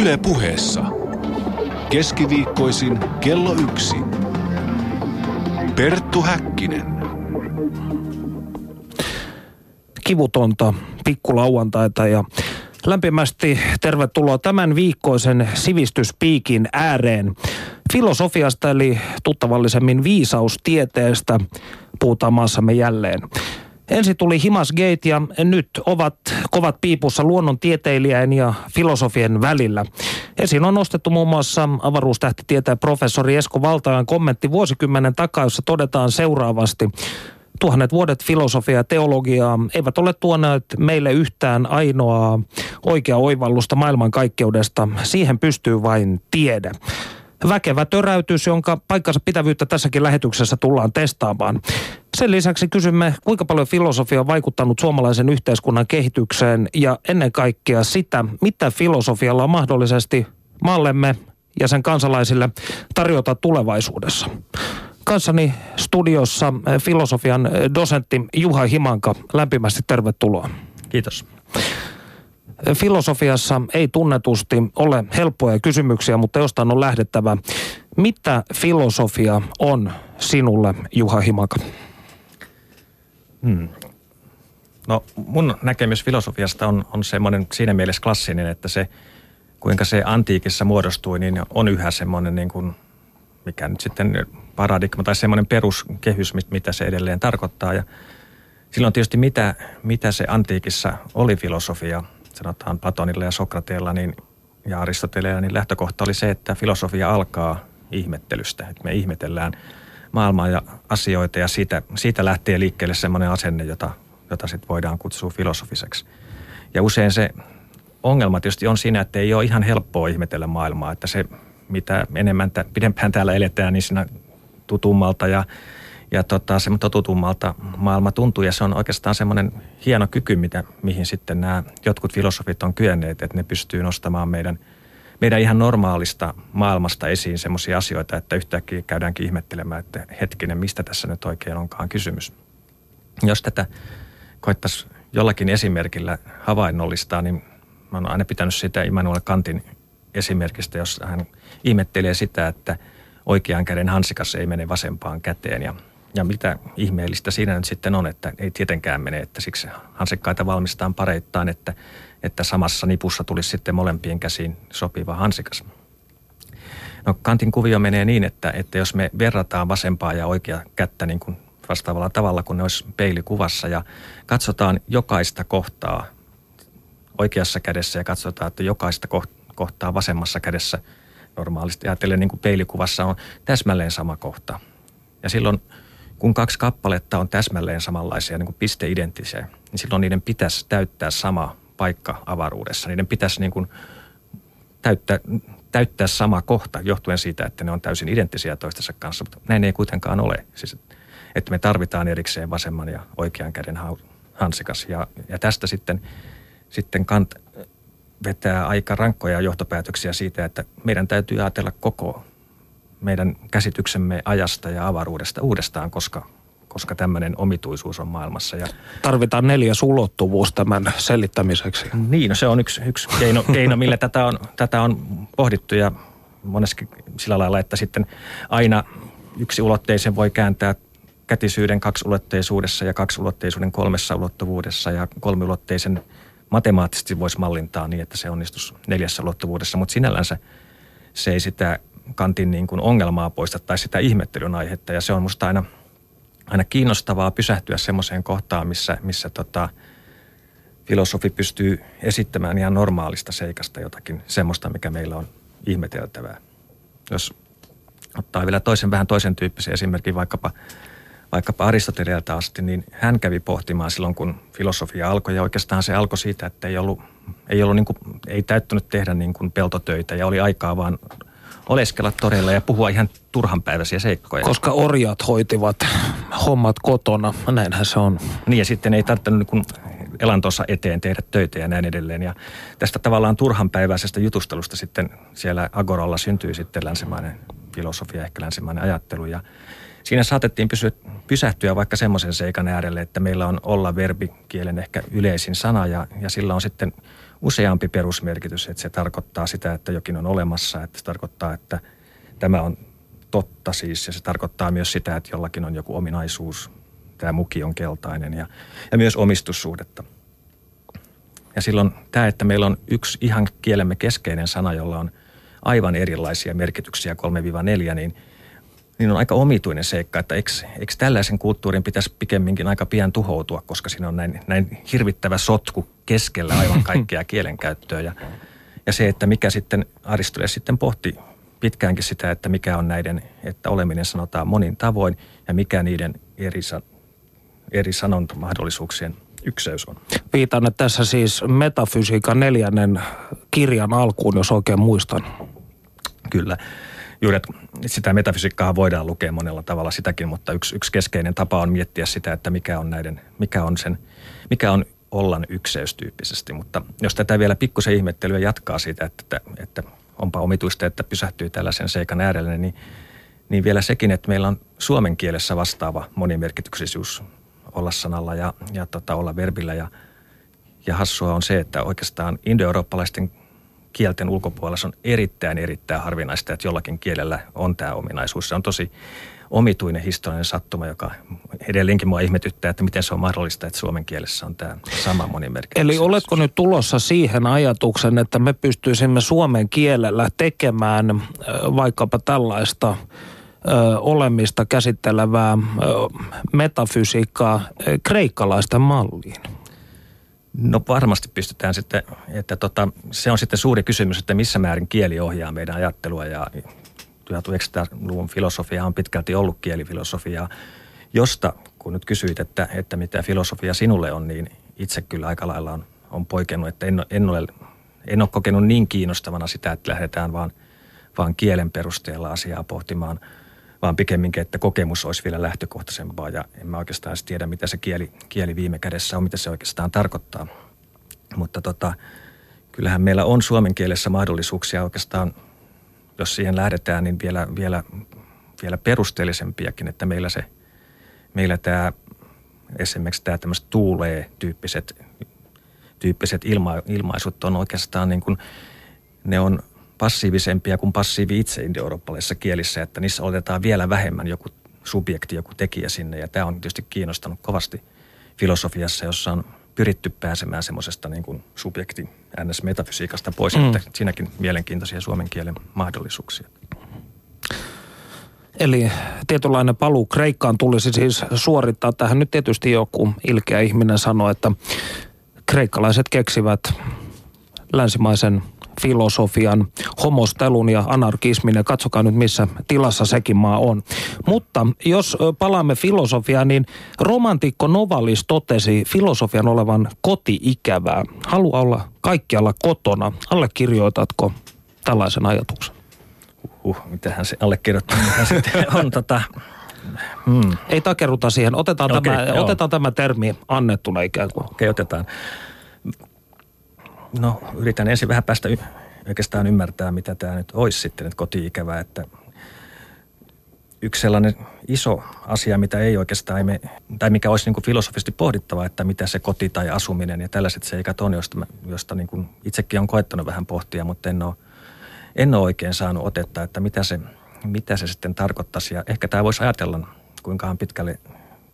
Yle puheessa. Keskiviikkoisin kello yksi. Perttu Häkkinen. kivutonta pikkulauantaita ja lämpimästi tervetuloa tämän viikkoisen sivistyspiikin ääreen. Filosofiasta eli tuttavallisemmin viisaustieteestä puhutaan maassamme jälleen. Ensin tuli Himasgate ja nyt ovat kovat piipussa luonnontieteilijän ja filosofien välillä. Esiin on nostettu muun muassa avaruustähtitieteen professori Esko Valtajan kommentti vuosikymmenen takaa, jossa todetaan seuraavasti. Tuhannet vuodet filosofia ja teologiaa eivät ole tuoneet meille yhtään ainoaa oikea oivallusta maailmankaikkeudesta. Siihen pystyy vain tiede. Väkevä töräytys, jonka paikkansa pitävyyttä tässäkin lähetyksessä tullaan testaamaan. Sen lisäksi kysymme, kuinka paljon filosofia on vaikuttanut suomalaisen yhteiskunnan kehitykseen ja ennen kaikkea sitä, mitä filosofialla on mahdollisesti maallemme ja sen kansalaisille tarjota tulevaisuudessa. Kanssani studiossa eh, filosofian eh, dosentti Juha Himanka. Lämpimästi tervetuloa. Kiitos. Filosofiassa ei tunnetusti ole helppoja kysymyksiä, mutta jostain on lähdettävä. Mitä filosofia on sinulle, Juha Himanka? Hmm. No mun näkemys filosofiasta on, on semmoinen siinä mielessä klassinen, että se, kuinka se antiikissa muodostui, niin on yhä semmoinen niin kuin, mikä nyt sitten paradigma tai semmoinen peruskehys, mitä se edelleen tarkoittaa. Ja silloin tietysti mitä, mitä se antiikissa oli filosofia, sanotaan Platonilla ja Sokrateella niin, ja Aristoteleella, niin lähtökohta oli se, että filosofia alkaa ihmettelystä. Että me ihmetellään maailmaa ja asioita ja siitä, siitä lähtee liikkeelle semmoinen asenne, jota, jota sitten voidaan kutsua filosofiseksi. Ja usein se ongelma tietysti on siinä, että ei ole ihan helppoa ihmetellä maailmaa, että se mitä enemmän pidempään täällä eletään, niin siinä tutummalta ja, ja tota, se totutummalta maailma tuntuu. Ja se on oikeastaan semmoinen hieno kyky, mitä, mihin sitten nämä jotkut filosofit on kyenneet, että ne pystyy nostamaan meidän, meidän ihan normaalista maailmasta esiin semmoisia asioita, että yhtäkkiä käydäänkin ihmettelemään, että hetkinen, mistä tässä nyt oikein onkaan kysymys. Jos tätä koittaisi jollakin esimerkillä havainnollistaa, niin mä oon aina pitänyt sitä Immanuel Kantin esimerkistä, jossa hän ihmettelee sitä, että oikean käden hansikas ei mene vasempaan käteen. Ja, ja mitä ihmeellistä siinä nyt sitten on, että ei tietenkään mene, että siksi hansikkaita valmistetaan pareittain, että, että samassa nipussa tulisi sitten molempien käsiin sopiva hansikas. No Kantin kuvio menee niin, että, että jos me verrataan vasempaa ja oikea kättä niin kuin vastaavalla tavalla kuin ne olisi peilikuvassa ja katsotaan jokaista kohtaa oikeassa kädessä ja katsotaan, että jokaista kohtaa vasemmassa kädessä – normaalisti ajatellen niin kuin peilikuvassa on täsmälleen sama kohta. Ja silloin, kun kaksi kappaletta on täsmälleen samanlaisia, niin kuin pisteidenttisiä, niin silloin niiden pitäisi täyttää sama paikka avaruudessa. Niiden pitäisi niin kuin täyttää, täyttää sama kohta johtuen siitä, että ne on täysin identtisiä toistensa kanssa, mutta näin ei kuitenkaan ole. Siis, että me tarvitaan erikseen vasemman ja oikean käden hansikas. Ja, ja tästä sitten, sitten Kant vetää aika rankkoja johtopäätöksiä siitä, että meidän täytyy ajatella koko meidän käsityksemme ajasta ja avaruudesta uudestaan, koska, koska tämmöinen omituisuus on maailmassa. Ja Tarvitaan neljäs ulottuvuus tämän selittämiseksi. Niin, no se on yksi, yksi keino, keino, millä tätä on, tätä on pohdittu ja monesti sillä lailla, että sitten aina yksi ulotteisen voi kääntää kätisyyden kaksiulotteisuudessa ja kaksiulotteisuuden kolmessa ulottuvuudessa ja kolmiulotteisen matemaattisesti voisi mallintaa niin, että se onnistuisi neljässä ulottuvuudessa, mutta sinällänsä se ei sitä kantin niin kuin ongelmaa poista tai sitä ihmettelyn aihetta. Ja se on musta aina, aina kiinnostavaa pysähtyä semmoiseen kohtaan, missä, missä tota, filosofi pystyy esittämään ihan normaalista seikasta jotakin semmoista, mikä meillä on ihmeteltävää. Jos ottaa vielä toisen vähän toisen tyyppisen esimerkin, vaikkapa vaikkapa Aristoteleelta asti, niin hän kävi pohtimaan silloin, kun filosofia alkoi. Ja oikeastaan se alkoi siitä, että ei, ollut, ei, ollut niin kuin, ei täyttänyt tehdä niin kuin peltotöitä ja oli aikaa vaan oleskella toreilla ja puhua ihan turhanpäiväisiä seikkoja. Koska orjat hoitivat hommat kotona, näinhän se on. Niin ja sitten ei tarvinnut niin elantonsa eteen tehdä töitä ja näin edelleen. Ja tästä tavallaan turhanpäiväisestä jutustelusta sitten siellä Agoralla syntyi sitten länsimainen filosofia, ehkä länsimainen ajattelu. Ja siinä saatettiin pysy, pysähtyä vaikka semmoisen seikan äärelle, että meillä on olla verbikielen ehkä yleisin sana ja, ja sillä on sitten useampi perusmerkitys, että se tarkoittaa sitä, että jokin on olemassa, että se tarkoittaa, että tämä on totta siis ja se tarkoittaa myös sitä, että jollakin on joku ominaisuus, tämä muki on keltainen ja, ja myös omistussuhdetta. Ja silloin tämä, että meillä on yksi ihan kielemme keskeinen sana, jolla on aivan erilaisia merkityksiä 3-4, niin, niin on aika omituinen seikka, että eikö, eikö tällaisen kulttuurin pitäisi pikemminkin aika pian tuhoutua, koska siinä on näin, näin hirvittävä sotku keskellä aivan kaikkea kielenkäyttöä. Ja, ja se, että mikä sitten Aristoteles sitten pohti pitkäänkin sitä, että mikä on näiden, että oleminen sanotaan monin tavoin ja mikä niiden eri, eri sanontomahdollisuuksien ykseys on. Viitan, että tässä siis metafysiikan neljännen kirjan alkuun, jos oikein muistan. Kyllä. Juuri, että sitä metafysiikkaa voidaan lukea monella tavalla sitäkin, mutta yksi, yksi keskeinen tapa on miettiä sitä, että mikä on näiden, mikä on sen, mikä on ollan ykseys tyyppisesti. Mutta jos tätä vielä pikkusen ihmettelyä jatkaa siitä, että, että, että onpa omituista, että pysähtyy tällaisen seikan äärelle, niin, niin vielä sekin, että meillä on suomen kielessä vastaava monimerkityksisyys olla sanalla ja, ja tota, olla verbillä. Ja, ja hassua on se, että oikeastaan indoeurooppalaisten kielten ulkopuolella se on erittäin, erittäin harvinaista, että jollakin kielellä on tämä ominaisuus. Se on tosi omituinen historiallinen sattuma, joka edelleenkin mua ihmetyttää, että miten se on mahdollista, että suomen kielessä on tämä sama monimerkitys. Eli oletko nyt tulossa siihen ajatuksen, että me pystyisimme suomen kielellä tekemään vaikkapa tällaista ö, olemista käsittelevää ö, metafysiikkaa kreikkalaisten malliin? No varmasti pystytään sitten, että tota, se on sitten suuri kysymys, että missä määrin kieli ohjaa meidän ajattelua ja 1900-luvun filosofia on pitkälti ollut kielifilosofiaa, josta kun nyt kysyit, että, että mitä filosofia sinulle on, niin itse kyllä aika lailla on, on poikennut, että en, en, ole, en ole kokenut niin kiinnostavana sitä, että lähdetään vaan, vaan kielen perusteella asiaa pohtimaan – vaan pikemminkin, että kokemus olisi vielä lähtökohtaisempaa ja en mä oikeastaan tiedä, mitä se kieli, kieli viime kädessä on, mitä se oikeastaan tarkoittaa. Mutta tota, kyllähän meillä on suomen kielessä mahdollisuuksia oikeastaan, jos siihen lähdetään, niin vielä, vielä, vielä perusteellisempiakin, että meillä se, meillä tämä esimerkiksi tämä tämmöiset tuulee-tyyppiset tyyppiset ilma, ilmaisut on oikeastaan niin kuin, ne on passiivisempia kuin passiivi itse indoeurooppalaisissa kielissä, että niissä otetaan vielä vähemmän joku subjekti, joku tekijä sinne. Ja tämä on tietysti kiinnostanut kovasti filosofiassa, jossa on pyritty pääsemään semmoisesta niin kuin subjekti NS-metafysiikasta pois, mm. että siinäkin mielenkiintoisia suomen kielen mahdollisuuksia. Eli tietynlainen paluu Kreikkaan tulisi siis suorittaa. Tähän nyt tietysti joku ilkeä ihminen sanoi, että kreikkalaiset keksivät länsimaisen filosofian, homostelun ja anarkismin ja katsokaa nyt missä tilassa sekin maa on. Mutta jos palaamme filosofiaan, niin romantikko Novalis totesi filosofian olevan koti-ikävää. Halua olla kaikkialla kotona. Allekirjoitatko tällaisen ajatuksen? Uh, mitähän se allekirjoittaa sitten on tota, Hmm. Ei takeruta siihen. Otetaan, okay, tämä, otetaan tämä termi annettuna ikään kuin. Okei, okay, otetaan. No yritän ensin vähän päästä y- oikeastaan ymmärtää, mitä tämä nyt olisi sitten, että koti-ikävä, että yksi sellainen iso asia, mitä ei oikeastaan, me, tai mikä olisi niin kuin filosofisesti pohdittava, että mitä se koti tai asuminen ja tällaiset seikat on, josta, mä, josta niin kuin itsekin on koettanut vähän pohtia, mutta en ole, en ole oikein saanut otetta, että mitä se, mitä se sitten tarkoittaisi. Ja ehkä tämä voisi ajatella, kuinkahan pitkälle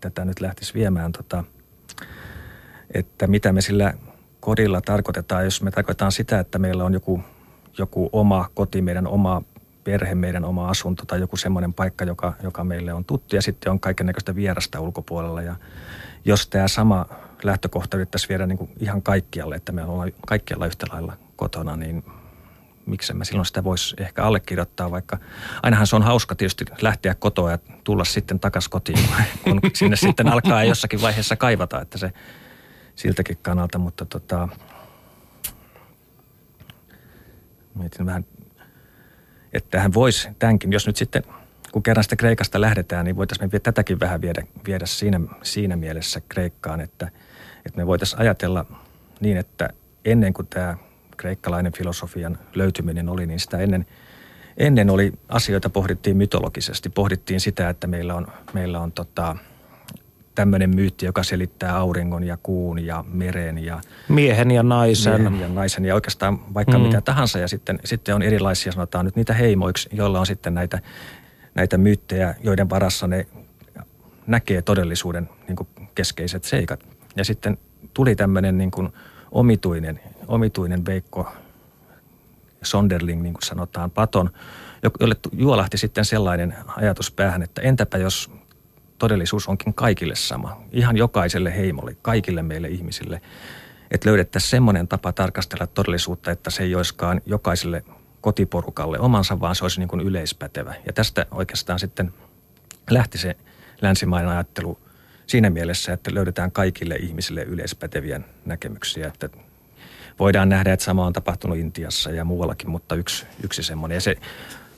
tätä nyt lähtisi viemään, tota, että mitä me sillä kodilla tarkoitetaan, jos me tarkoitetaan sitä, että meillä on joku, joku oma koti, meidän oma perhe, meidän oma asunto tai joku semmoinen paikka, joka, joka meille on tuttu ja sitten on näköistä vierasta ulkopuolella. Ja jos tämä sama lähtökohta yrittäisi viedä niin kuin ihan kaikkialle, että me ollaan kaikkialla yhtä lailla kotona, niin miksi me silloin sitä voisi ehkä allekirjoittaa, vaikka ainahan se on hauska tietysti lähteä kotoa ja tulla sitten takaisin kotiin, kun sinne sitten alkaa jossakin vaiheessa kaivata, että se siltäkin kannalta, mutta tota, mietin vähän, että tähän voisi tämänkin, jos nyt sitten, kun kerran sitä Kreikasta lähdetään, niin voitaisiin me tätäkin vähän viedä, viedä siinä, siinä mielessä Kreikkaan, että, että me voitaisiin ajatella niin, että ennen kuin tämä kreikkalainen filosofian löytyminen oli, niin sitä ennen, ennen oli asioita pohdittiin mytologisesti. Pohdittiin sitä, että meillä on, meillä on tota, tämmöinen myytti, joka selittää auringon ja kuun ja meren ja miehen ja naisen. Miehen ja naisen ja oikeastaan vaikka mm. mitä tahansa. Ja sitten, sitten on erilaisia, sanotaan nyt niitä heimoiksi, joilla on sitten näitä, näitä myyttejä, joiden varassa ne näkee todellisuuden niin kuin keskeiset seikat. Ja sitten tuli tämmöinen niin kuin omituinen, omituinen Veikko Sonderling, niin kuin sanotaan, Platon, jolle juolahti sitten sellainen ajatus päähän, että entäpä jos todellisuus onkin kaikille sama, ihan jokaiselle heimolle, kaikille meille ihmisille, että löydettäisiin semmoinen tapa tarkastella todellisuutta, että se ei olisikaan jokaiselle kotiporukalle omansa, vaan se olisi niin kuin yleispätevä. Ja tästä oikeastaan sitten lähti se länsimainen ajattelu siinä mielessä, että löydetään kaikille ihmisille yleispäteviä näkemyksiä, että voidaan nähdä, että sama on tapahtunut Intiassa ja muuallakin, mutta yksi, yksi semmoinen. Ja se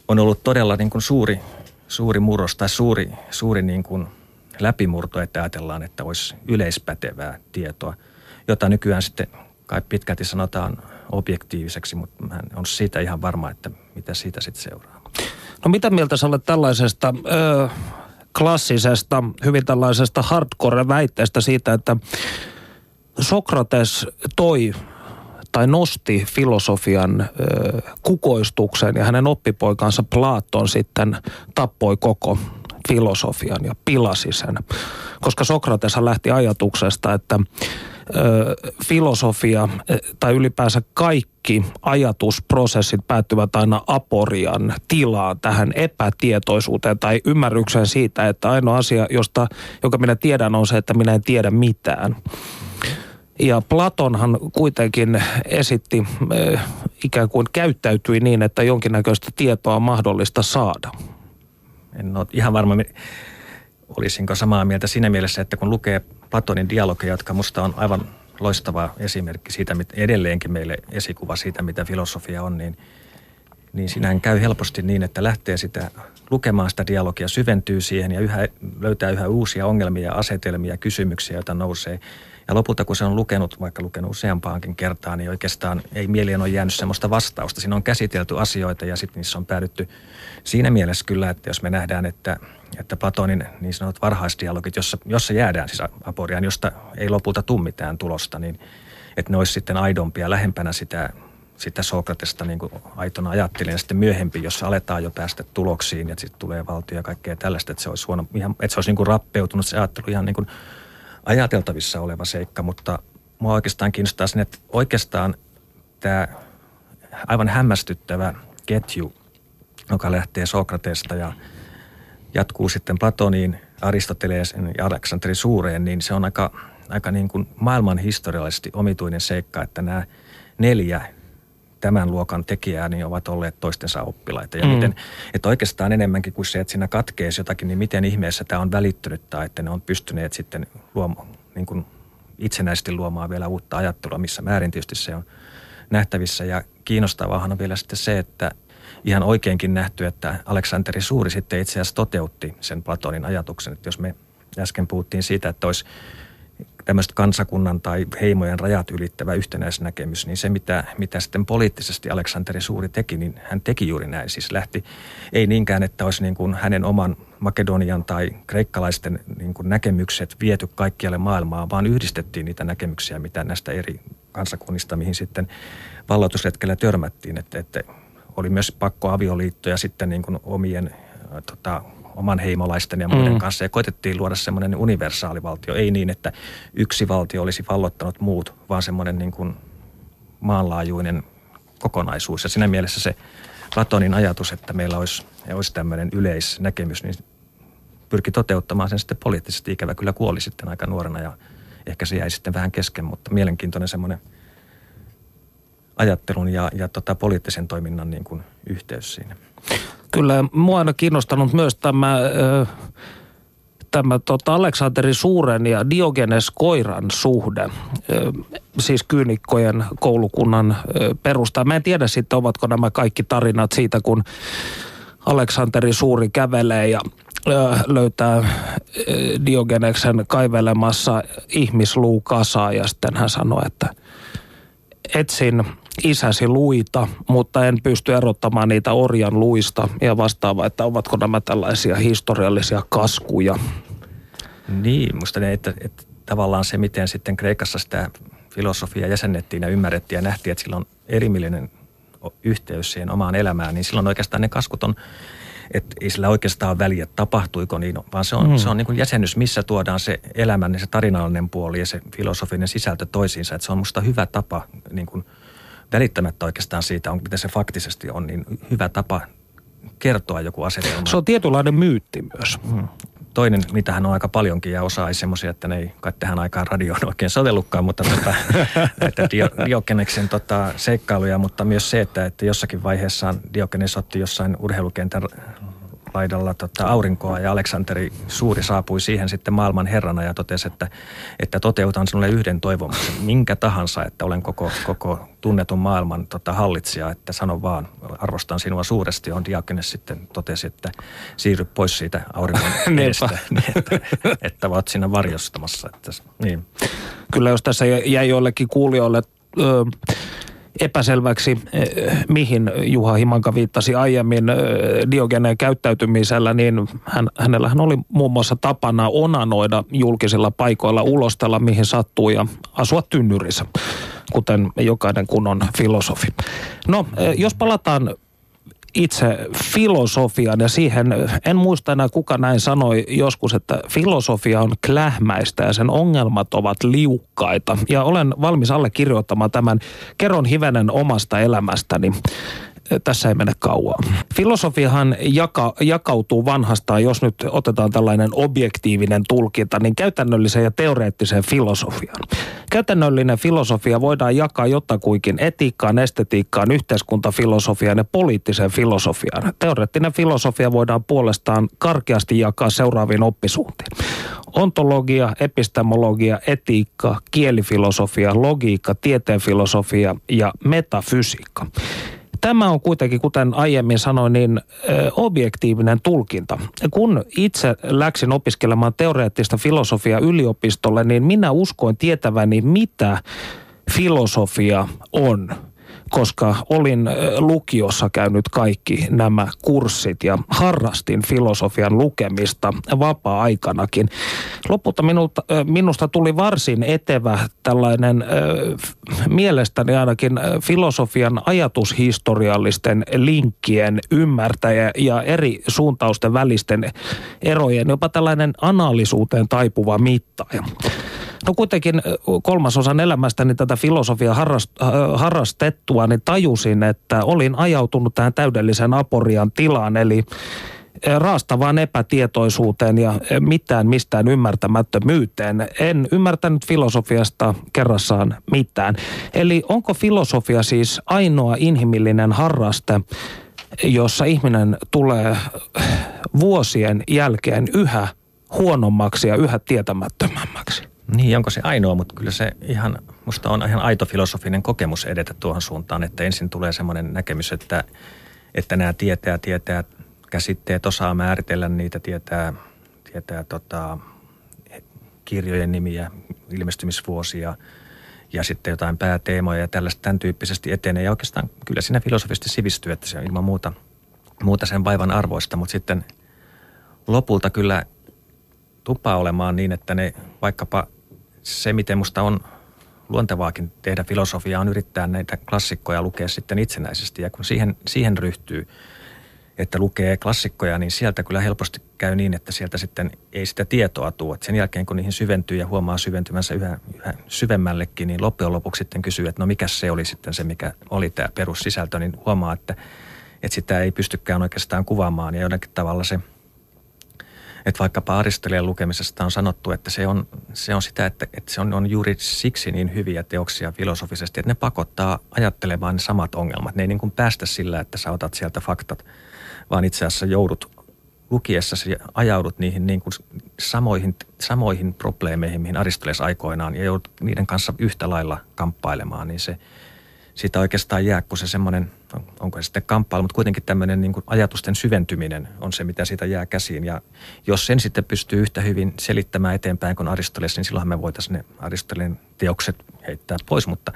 on ollut todella niin kuin suuri, suuri murros tai suuri, suuri niin kuin läpimurto, että ajatellaan, että olisi yleispätevää tietoa, jota nykyään sitten kai pitkälti sanotaan objektiiviseksi, mutta mä en ole siitä ihan varma, että mitä siitä sitten seuraa. No mitä mieltä sä olet tällaisesta ö, klassisesta, hyvin tällaisesta hardcore-väitteestä siitä, että Sokrates toi tai nosti filosofian kukoistuksen ja hänen oppipoikansa Platon sitten tappoi koko filosofian ja pilasi sen. Koska Sokrates lähti ajatuksesta, että filosofia tai ylipäänsä kaikki ajatusprosessit päättyvät aina aporian tilaan, tähän epätietoisuuteen tai ymmärrykseen siitä, että ainoa asia, josta, joka minä tiedän, on se, että minä en tiedä mitään. Ja Platonhan kuitenkin esitti, äh, ikään kuin käyttäytyi niin, että jonkinnäköistä tietoa on mahdollista saada. En ole ihan varma, olisinko samaa mieltä siinä mielessä, että kun lukee Platonin dialogeja, jotka musta on aivan loistava esimerkki siitä, edelleenkin meille esikuva siitä, mitä filosofia on, niin, niin sinähän käy helposti niin, että lähtee sitä lukemaan sitä dialogia, syventyy siihen ja yhä, löytää yhä uusia ongelmia, asetelmia, kysymyksiä, joita nousee – ja lopulta, kun se on lukenut, vaikka lukenut useampaankin kertaa, niin oikeastaan ei mieleen ole jäänyt sellaista vastausta. Siinä on käsitelty asioita ja sitten niissä on päädytty siinä mielessä kyllä, että jos me nähdään, että, että Platonin niin sanotut varhaisdialogit, jossa, jossa jäädään siis aporiaan, josta ei lopulta tule mitään tulosta, niin että ne olisi sitten aidompia, lähempänä sitä sitä Sokratesta niin kuin aitona ajattelin. Ja sitten myöhempi, jos aletaan jo päästä tuloksiin ja sitten tulee valtio ja kaikkea tällaista, että se olisi, huono, ihan, että se olisi niin kuin rappeutunut se ajattelu ihan niin kuin ajateltavissa oleva seikka, mutta mua oikeastaan kiinnostaa sinne, että oikeastaan tämä aivan hämmästyttävä ketju, joka lähtee Sokratesta ja jatkuu sitten Platoniin, Aristoteleeseen ja Aleksanteri Suureen, niin se on aika, aika niin kuin maailman historiallisesti omituinen seikka, että nämä neljä tämän luokan tekijää niin ovat olleet toistensa oppilaita. Ja mm. miten, että oikeastaan enemmänkin kuin se, että siinä katkeesi jotakin, niin miten ihmeessä tämä on välittynyt tai että ne on pystyneet sitten luomaan, niin kuin itsenäisesti luomaan vielä uutta ajattelua, missä määrin tietysti se on nähtävissä. Ja kiinnostavaahan on vielä sitten se, että ihan oikeinkin nähty, että Aleksanteri Suuri sitten itse asiassa toteutti sen Platonin ajatuksen. Että jos me äsken puhuttiin siitä, että olisi tämmöistä kansakunnan tai heimojen rajat ylittävä yhtenäisnäkemys, niin se mitä, mitä sitten poliittisesti Aleksanteri Suuri teki, niin hän teki juuri näin. Siis lähti, ei niinkään, että olisi niin kuin hänen oman Makedonian tai kreikkalaisten niin kuin näkemykset viety kaikkialle maailmaan, vaan yhdistettiin niitä näkemyksiä, mitä näistä eri kansakunnista, mihin sitten valloitusretkellä törmättiin, että, että oli myös pakko avioliittoja sitten niin kuin omien tota, oman heimolaisten ja muiden mm. kanssa ja koitettiin luoda semmoinen universaali valtio. Ei niin, että yksi valtio olisi vallottanut muut, vaan semmoinen niin kuin maanlaajuinen kokonaisuus. Ja siinä mielessä se Platonin ajatus, että meillä olisi, olisi tämmöinen yleisnäkemys, niin pyrki toteuttamaan sen sitten poliittisesti. Ikävä kyllä kuoli sitten aika nuorena ja ehkä se jäi sitten vähän kesken, mutta mielenkiintoinen semmoinen ajattelun ja, ja tota poliittisen toiminnan niin kuin yhteys siinä. Kyllä, mua aina kiinnostanut myös tämä, tämä tota Aleksanteri Suuren ja Diogenes Koiran suhde, siis kyynikkojen koulukunnan perusta. Mä en tiedä sitten, ovatko nämä kaikki tarinat siitä, kun Aleksanteri Suuri kävelee ja löytää Diogeneksen kaivelemassa ihmisluukasaa ja sitten hän sanoi, että etsin isäsi luita, mutta en pysty erottamaan niitä orjan luista ja vastaava, että ovatko nämä tällaisia historiallisia kaskuja. Niin, musta ne, että, että tavallaan se, miten sitten Kreikassa sitä filosofiaa jäsennettiin ja ymmärrettiin ja nähtiin, että sillä on erimielinen yhteys siihen omaan elämään, niin silloin oikeastaan ne kaskut on, että ei sillä oikeastaan väliä, tapahtuiko niin, vaan se on, mm. se on niin kuin jäsennys, missä tuodaan se elämän, se tarinallinen puoli ja se filosofinen sisältö toisiinsa. Että se on musta hyvä tapa, niin kuin välittämättä oikeastaan siitä, on, mitä se faktisesti on, niin hyvä tapa kertoa joku asetelma. Se on tietynlainen myytti myös. Mm toinen, hän on aika paljonkin ja osa ei semmoisia, että ne ei kai tähän aikaan radioon oikein sovellukkaan, mutta tota, että Diokeneksen tota, seikkailuja, mutta myös se, että, että jossakin vaiheessa Diokenes otti jossain urheilukentän laidalla tota, aurinkoa ja Aleksanteri Suuri saapui siihen sitten maailman herrana ja totesi, että, että toteutan sinulle yhden toivomuksen, minkä tahansa, että olen koko, koko tunnetun maailman tota, hallitsija, että sano vaan, arvostan sinua suuresti, on Diakenes sitten totesi, että siirry pois siitä auringon edestä, niin, että, että olet siinä varjostamassa. Että, niin. Kyllä jos tässä jäi joillekin kuulijoille ö, epäselväksi, eh, mihin Juha Himanka viittasi aiemmin eh, Diogeneen käyttäytymisellä, niin hän, hänellähän oli muun muassa tapana onanoida julkisilla paikoilla, ulostella mihin sattuu ja asua tynnyrissä, kuten jokainen kunnon filosofi. No, eh, jos palataan itse filosofian ja siihen, en muista enää kuka näin sanoi joskus, että filosofia on klähmäistä ja sen ongelmat ovat liukkaita. Ja olen valmis allekirjoittamaan tämän. Kerron hivenen omasta elämästäni tässä ei mene kauan. Filosofiahan jaka, jakautuu vanhastaan, jos nyt otetaan tällainen objektiivinen tulkinta, niin käytännölliseen ja teoreettiseen filosofiaan. Käytännöllinen filosofia voidaan jakaa jotakuikin etiikkaan, estetiikkaan, yhteiskuntafilosofiaan ja poliittiseen filosofiaan. Teoreettinen filosofia voidaan puolestaan karkeasti jakaa seuraaviin oppisuuntiin. Ontologia, epistemologia, etiikka, kielifilosofia, logiikka, tieteenfilosofia ja metafysiikka. Tämä on kuitenkin, kuten aiemmin sanoin, niin objektiivinen tulkinta. Kun itse läksin opiskelemaan teoreettista filosofiaa yliopistolle, niin minä uskoin tietäväni, mitä filosofia on – koska olin lukiossa käynyt kaikki nämä kurssit ja harrastin filosofian lukemista vapaa-aikanakin. Lopulta minulta, minusta tuli varsin etevä tällainen mielestäni ainakin filosofian ajatushistoriallisten linkkien ymmärtäjä ja eri suuntausten välisten erojen, jopa tällainen analisuuteen taipuva mittaaja. No kuitenkin kolmasosan elämästäni tätä filosofiaa harrast, harrastettua, niin tajusin, että olin ajautunut tähän täydellisen aporian tilaan, eli raastavaan epätietoisuuteen ja mitään mistään ymmärtämättömyyteen. En ymmärtänyt filosofiasta kerrassaan mitään. Eli onko filosofia siis ainoa inhimillinen harraste, jossa ihminen tulee vuosien jälkeen yhä huonommaksi ja yhä tietämättömämmäksi? Niin, onko se ainoa, mutta kyllä se ihan, musta on ihan aito filosofinen kokemus edetä tuohon suuntaan, että ensin tulee semmoinen näkemys, että, että nämä tietää, tietää käsitteet, osaa määritellä niitä, tietää, tietää tota, kirjojen nimiä, ilmestymisvuosia ja sitten jotain pääteemoja ja tällaista tämän tyyppisesti etenee. Ja oikeastaan kyllä siinä filosofisesti sivistyy, että se on ilman muuta, muuta sen vaivan arvoista, mutta sitten lopulta kyllä tupaa olemaan niin, että ne vaikkapa – se, miten musta on luontevaakin tehdä filosofiaa, on yrittää näitä klassikkoja lukea sitten itsenäisesti. Ja kun siihen, siihen ryhtyy, että lukee klassikkoja, niin sieltä kyllä helposti käy niin, että sieltä sitten ei sitä tietoa tule. Et sen jälkeen, kun niihin syventyy ja huomaa syventymänsä yhä, yhä syvemmällekin, niin loppujen lopuksi sitten kysyy, että no mikä se oli sitten se, mikä oli tämä perussisältö, niin huomaa, että, että sitä ei pystykään oikeastaan kuvaamaan. Ja jotenkin tavalla se – että vaikkapa Aristelian lukemisesta on sanottu, että se on, se on sitä, että, että se on, on juuri siksi niin hyviä teoksia filosofisesti, että ne pakottaa ajattelemaan ne samat ongelmat. Ne ei niin kuin päästä sillä, että sä otat sieltä faktat, vaan itse asiassa joudut lukiessasi ajaudut niihin niin kuin samoihin, samoihin probleemeihin, mihin Aristoteles aikoinaan, ja joudut niiden kanssa yhtä lailla kamppailemaan, niin se, siitä oikeastaan jää, kun se semmoinen, onko se sitten kamppailu, mutta kuitenkin tämmöinen niin ajatusten syventyminen on se, mitä siitä jää käsiin. Ja jos sen sitten pystyy yhtä hyvin selittämään eteenpäin kuin Aristoteles, niin silloinhan me voitaisiin ne Aristoteleen teokset heittää pois, mutta,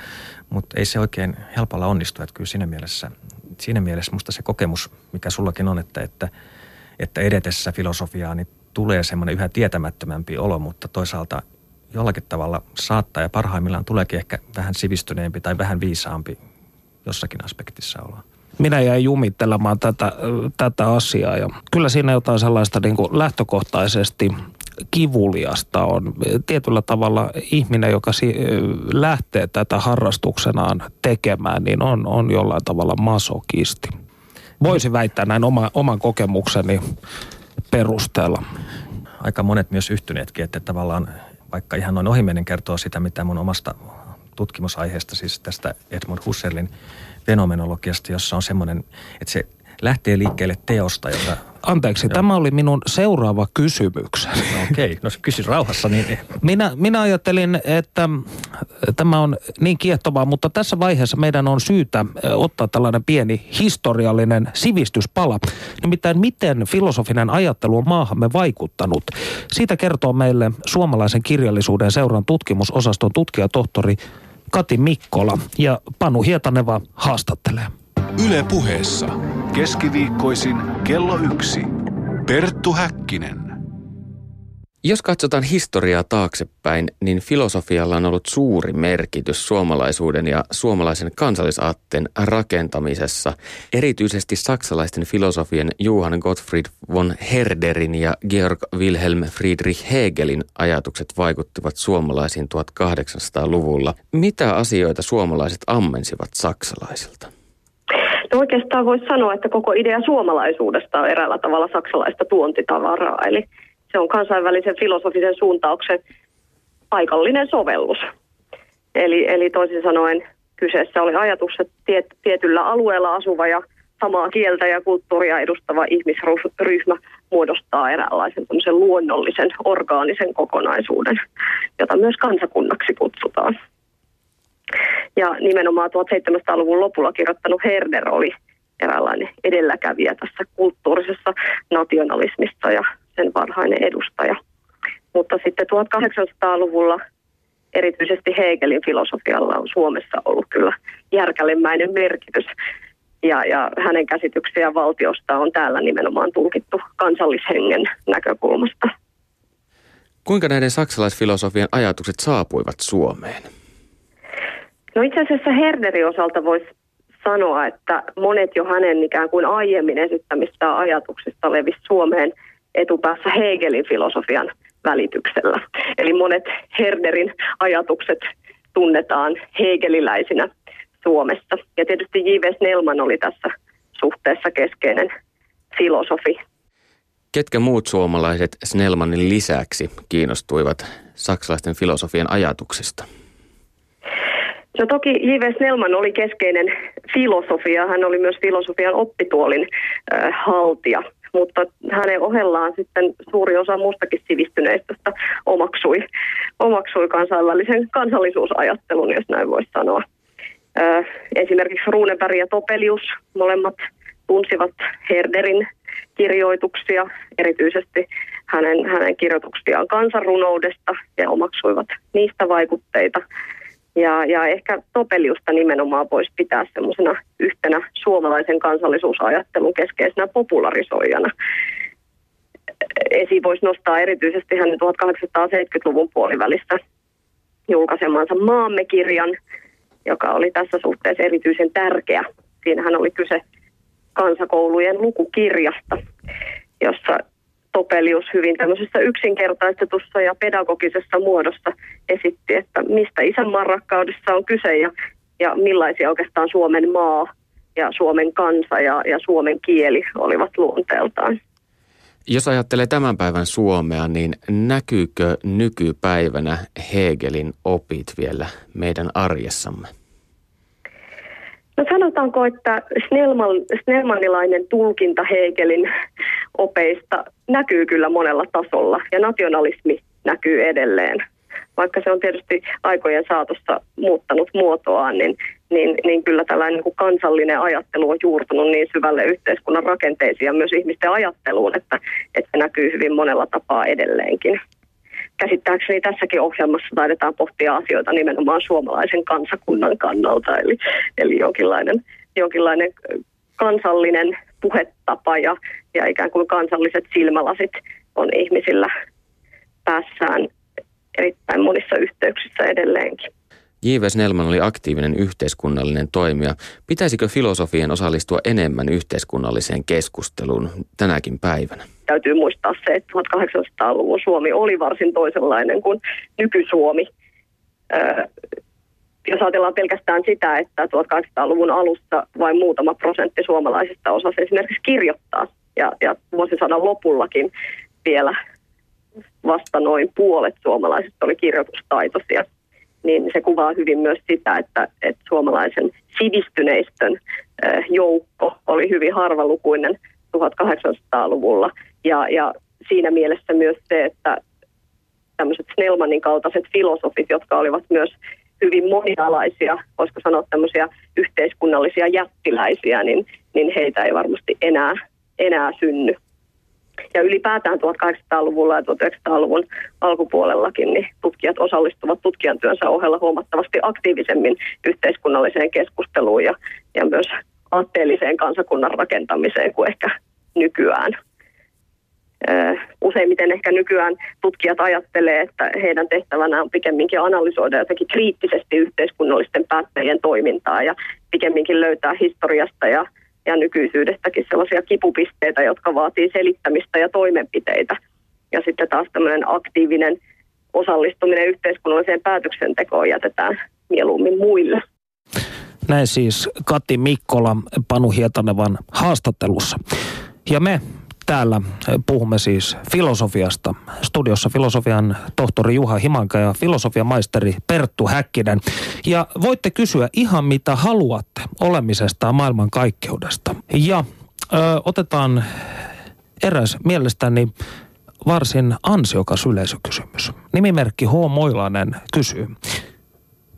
mutta ei se oikein helpolla onnistu. Että kyllä siinä mielessä, siinä mielessä musta se kokemus, mikä sullakin on, että, että, että edetessä filosofiaa, niin tulee semmoinen yhä tietämättömämpi olo, mutta toisaalta jollakin tavalla saattaa ja parhaimmillaan tuleekin ehkä vähän sivistyneempi tai vähän viisaampi jossakin aspektissa olla. Minä jäin jumittelemaan tätä, tätä asiaa ja kyllä siinä jotain sellaista niin kuin lähtökohtaisesti kivuliasta on. Tietyllä tavalla ihminen, joka si- lähtee tätä harrastuksenaan tekemään, niin on, on jollain tavalla masokisti. Voisi väittää näin oma, oman kokemukseni perusteella. Aika monet myös yhtyneetkin, että tavallaan vaikka ihan noin ohimennen kertoo sitä, mitä mun omasta tutkimusaiheesta, siis tästä Edmund Husserlin fenomenologiasta, jossa on semmoinen, että se lähtee liikkeelle teosta, jota... Anteeksi, Joo. tämä oli minun seuraava kysymykseni. No okei, okay. no kysy rauhassa. Niin... Minä, minä ajattelin, että tämä on niin kiehtovaa, mutta tässä vaiheessa meidän on syytä ottaa tällainen pieni historiallinen sivistyspala. Nimittäin miten filosofinen ajattelu on maahamme vaikuttanut. Siitä kertoo meille suomalaisen kirjallisuuden seuran tutkimusosaston tutkijatohtori Kati Mikkola ja Panu Hietaneva haastattelee. Yle puheessa. Keskiviikkoisin kello yksi. Perttu Häkkinen. Jos katsotaan historiaa taaksepäin, niin filosofialla on ollut suuri merkitys suomalaisuuden ja suomalaisen kansallisaatteen rakentamisessa. Erityisesti saksalaisten filosofien Johann Gottfried von Herderin ja Georg Wilhelm Friedrich Hegelin ajatukset vaikuttivat suomalaisiin 1800-luvulla. Mitä asioita suomalaiset ammensivat saksalaisilta? No oikeastaan voisi sanoa, että koko idea suomalaisuudesta on eräällä tavalla saksalaista tuontitavaraa. Eli se on kansainvälisen filosofisen suuntauksen paikallinen sovellus. Eli, eli toisin sanoen kyseessä oli ajatus, että tiet, tietyllä alueella asuva ja samaa kieltä ja kulttuuria edustava ihmisryhmä muodostaa eräänlaisen luonnollisen, orgaanisen kokonaisuuden, jota myös kansakunnaksi kutsutaan. Ja nimenomaan 1700-luvun lopulla kirjoittanut Herder oli eräänlainen edelläkävijä tässä kulttuurisessa nationalismissa ja sen varhainen edustaja. Mutta sitten 1800-luvulla erityisesti Hegelin filosofialla on Suomessa ollut kyllä järkälemäinen merkitys. Ja, ja hänen käsityksiä valtiosta on täällä nimenomaan tulkittu kansallishengen näkökulmasta. Kuinka näiden saksalaisfilosofian ajatukset saapuivat Suomeen? No itse asiassa Herderin osalta voisi sanoa, että monet jo hänen ikään kuin aiemmin esittämistä ajatuksista levisi Suomeen etupäässä Hegelin filosofian välityksellä. Eli monet Herderin ajatukset tunnetaan hegeliläisinä Suomessa. Ja tietysti J.V. Snellman oli tässä suhteessa keskeinen filosofi. Ketkä muut suomalaiset Snellmanin lisäksi kiinnostuivat saksalaisten filosofian ajatuksista? No toki J.V. Snellman oli keskeinen filosofia. Hän oli myös filosofian oppituolin äh, haltija, mutta hänen ohellaan sitten suuri osa muustakin sivistyneistöstä omaksui, omaksui kansainvälisen kansallisuusajattelun, jos näin voisi sanoa. Äh, esimerkiksi Runeberg ja Topelius molemmat tunsivat Herderin kirjoituksia, erityisesti hänen, hänen kirjoituksiaan kansanrunoudesta ja omaksuivat niistä vaikutteita. Ja, ja ehkä Topeliusta nimenomaan voisi pitää semmoisena yhtenä suomalaisen kansallisuusajattelun keskeisenä popularisoijana. Esi voisi nostaa erityisesti hänen 1870-luvun puolivälissä julkaisemansa Maamme-kirjan, joka oli tässä suhteessa erityisen tärkeä. Siinähän oli kyse kansakoulujen lukukirjasta, jossa Topelius hyvin tämmöisessä yksinkertaistetussa ja pedagogisessa muodossa esitti, että mistä isänmaan rakkaudessa on kyse ja, ja millaisia oikeastaan Suomen maa ja Suomen kansa ja, ja Suomen kieli olivat luonteeltaan. Jos ajattelee tämän päivän Suomea, niin näkyykö nykypäivänä Hegelin opit vielä meidän arjessamme? No sanotaanko, että Snellman, Snellmanilainen tulkinta Hegelin opeista näkyy kyllä monella tasolla ja nationalismi näkyy edelleen. Vaikka se on tietysti aikojen saatossa muuttanut muotoaan, niin, niin, niin kyllä tällainen niin kuin kansallinen ajattelu on juurtunut niin syvälle yhteiskunnan rakenteisiin ja myös ihmisten ajatteluun, että, että se näkyy hyvin monella tapaa edelleenkin. Käsittääkseni tässäkin ohjelmassa taidetaan pohtia asioita nimenomaan suomalaisen kansakunnan kannalta, eli, eli jonkinlainen, jonkinlainen kansallinen puhetapa ja, ja ikään kuin kansalliset silmälasit on ihmisillä päässään erittäin monissa yhteyksissä edelleenkin. J.V. Snellman oli aktiivinen yhteiskunnallinen toimija. Pitäisikö filosofien osallistua enemmän yhteiskunnalliseen keskusteluun tänäkin päivänä? Täytyy muistaa se, että 1800-luvun Suomi oli varsin toisenlainen kuin nyky-Suomi. Öö, jos ajatellaan pelkästään sitä, että 1800-luvun alussa vain muutama prosentti suomalaisista osasi esimerkiksi kirjoittaa ja, ja vuosisadan lopullakin vielä vasta noin puolet suomalaisista oli kirjoitustaitoisia, niin se kuvaa hyvin myös sitä, että, että suomalaisen sivistyneistön joukko oli hyvin harvalukuinen 1800-luvulla. Ja, ja siinä mielessä myös se, että tämmöiset Snellmanin kaltaiset filosofit, jotka olivat myös hyvin monialaisia, voisiko sanoa tämmöisiä yhteiskunnallisia jättiläisiä, niin, niin heitä ei varmasti enää, enää synny. Ja ylipäätään 1800-luvulla ja 1900-luvun alkupuolellakin niin tutkijat osallistuvat tutkijan työnsä ohella huomattavasti aktiivisemmin yhteiskunnalliseen keskusteluun ja, ja myös aatteelliseen kansakunnan rakentamiseen kuin ehkä nykyään. Useimmiten ehkä nykyään tutkijat ajattelee, että heidän tehtävänään on pikemminkin analysoida jotenkin kriittisesti yhteiskunnallisten päättäjien toimintaa ja pikemminkin löytää historiasta ja ja nykyisyydestäkin sellaisia kipupisteitä, jotka vaatii selittämistä ja toimenpiteitä. Ja sitten taas tämmöinen aktiivinen osallistuminen yhteiskunnalliseen päätöksentekoon jätetään mieluummin muille. Näin siis Kati Mikkola Panu Hietanevan haastattelussa. Ja me Täällä puhumme siis filosofiasta. Studiossa filosofian tohtori Juha Himanka ja filosofian maisteri Perttu Häkkinen. Ja voitte kysyä ihan mitä haluatte olemisesta maailman kaikkeudesta. Ja ö, otetaan eräs mielestäni varsin ansiokas yleisökysymys. Nimimerkki H. Moilanen kysyy,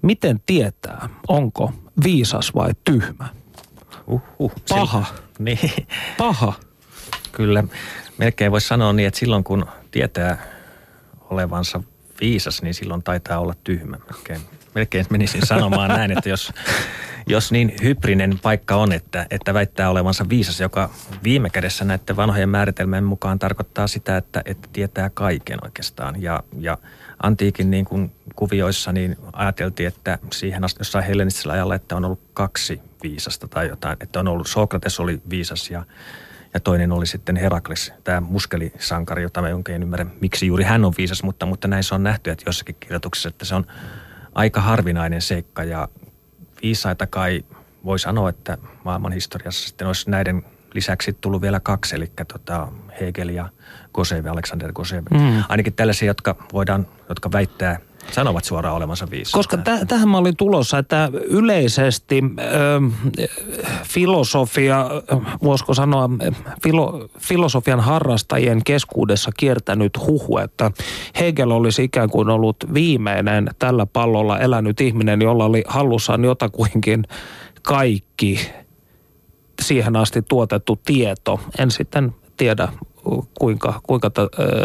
miten tietää, onko viisas vai tyhmä? Uhuh, Paha. Niin. Paha. Kyllä, melkein voisi sanoa niin, että silloin kun tietää olevansa viisas, niin silloin taitaa olla tyhmä. Melkein, melkein menisin sanomaan näin, että jos, jos niin hybrinen paikka on, että, että väittää olevansa viisas, joka viime kädessä näiden vanhojen määritelmien mukaan tarkoittaa sitä, että, että tietää kaiken oikeastaan. Ja, ja antiikin niin kuin kuvioissa niin ajateltiin, että siihen asti jossain hellenistisellä ajalla, että on ollut kaksi viisasta tai jotain. Että on ollut, Sokrates oli viisas ja ja toinen oli sitten Herakles, tämä muskelisankari, jota mä en ymmärrä, miksi juuri hän on viisas, mutta, mutta näin se on nähty, että jossakin kirjoituksessa, että se on aika harvinainen seikka ja viisaita kai voi sanoa, että maailman historiassa sitten olisi näiden lisäksi tullut vielä kaksi, eli tota Hegel ja Gosev, Alexander Gosev. Mm. Ainakin tällaisia, jotka voidaan, jotka väittää sanovat suoraan olevansa viisaita. Koska täh- tähän mä olin tulossa, että yleisesti ö, filosofia, voisiko sanoa filo, filosofian harrastajien keskuudessa kiertänyt huhu, että Hegel olisi ikään kuin ollut viimeinen tällä pallolla elänyt ihminen, jolla oli hallussaan jotakuinkin kaikki siihen asti tuotettu tieto. En sitten tiedä, kuinka, kuinka,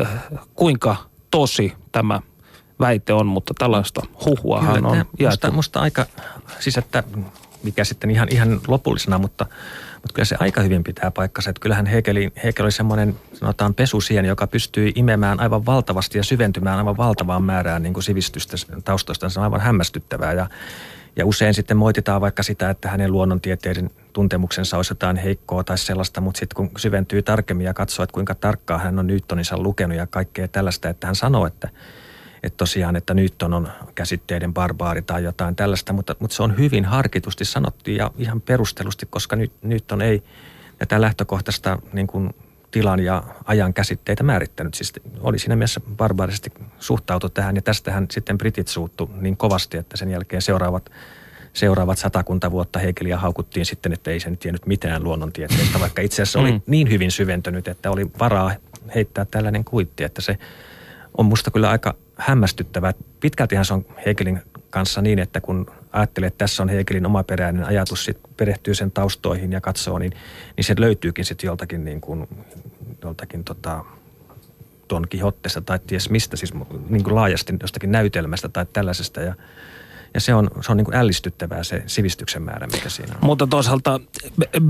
äh, kuinka tosi tämä väite on, mutta tällaista huhuahan Kyllä, on jaettu. Musta, musta aika, siis että mikä sitten ihan, ihan lopullisena, mutta, mutta kyllä se aika hyvin pitää paikkansa. Että kyllähän Hegel, Hegel oli semmoinen, sanotaan pesusien, joka pystyy imemään aivan valtavasti ja syventymään aivan valtavaan määrään niin kuin sivistystä taustoista. Se on aivan hämmästyttävää ja, ja usein sitten moititaan vaikka sitä, että hänen luonnontieteiden tuntemuksensa olisi jotain heikkoa tai sellaista, mutta sitten kun syventyy tarkemmin ja katsoo, että kuinka tarkkaan hän on Newtoninsa lukenut ja kaikkea tällaista, että hän sanoo, että – että tosiaan, että nyt on käsitteiden barbaari tai jotain tällaista, mutta, mutta se on hyvin harkitusti sanottu ja ihan perustelusti, koska nyt, nyt on ei tätä lähtökohtaista niin kuin tilan ja ajan käsitteitä määrittänyt. Siis oli siinä mielessä barbaarisesti suhtautu tähän ja tästähän sitten britit suuttu niin kovasti, että sen jälkeen seuraavat seuraavat satakunta vuotta Hegeliä haukuttiin sitten, että ei se nyt tiennyt mitään luonnontieteestä, vaikka itse asiassa oli mm. niin hyvin syventynyt, että oli varaa heittää tällainen kuitti, että se on musta kyllä aika hämmästyttävää. Pitkältihän se on Hegelin kanssa niin, että kun ajattelee, että tässä on Hegelin omaperäinen ajatus, sit perehtyy sen taustoihin ja katsoo, niin, niin se löytyykin sitten joltakin, niin kuin, joltakin tota, Don Quixotesta tai ties mistä, siis niin kuin laajasti jostakin näytelmästä tai tällaisesta. Ja, ja se on, se on niin kuin ällistyttävää se sivistyksen määrä, mikä siinä on. Mutta toisaalta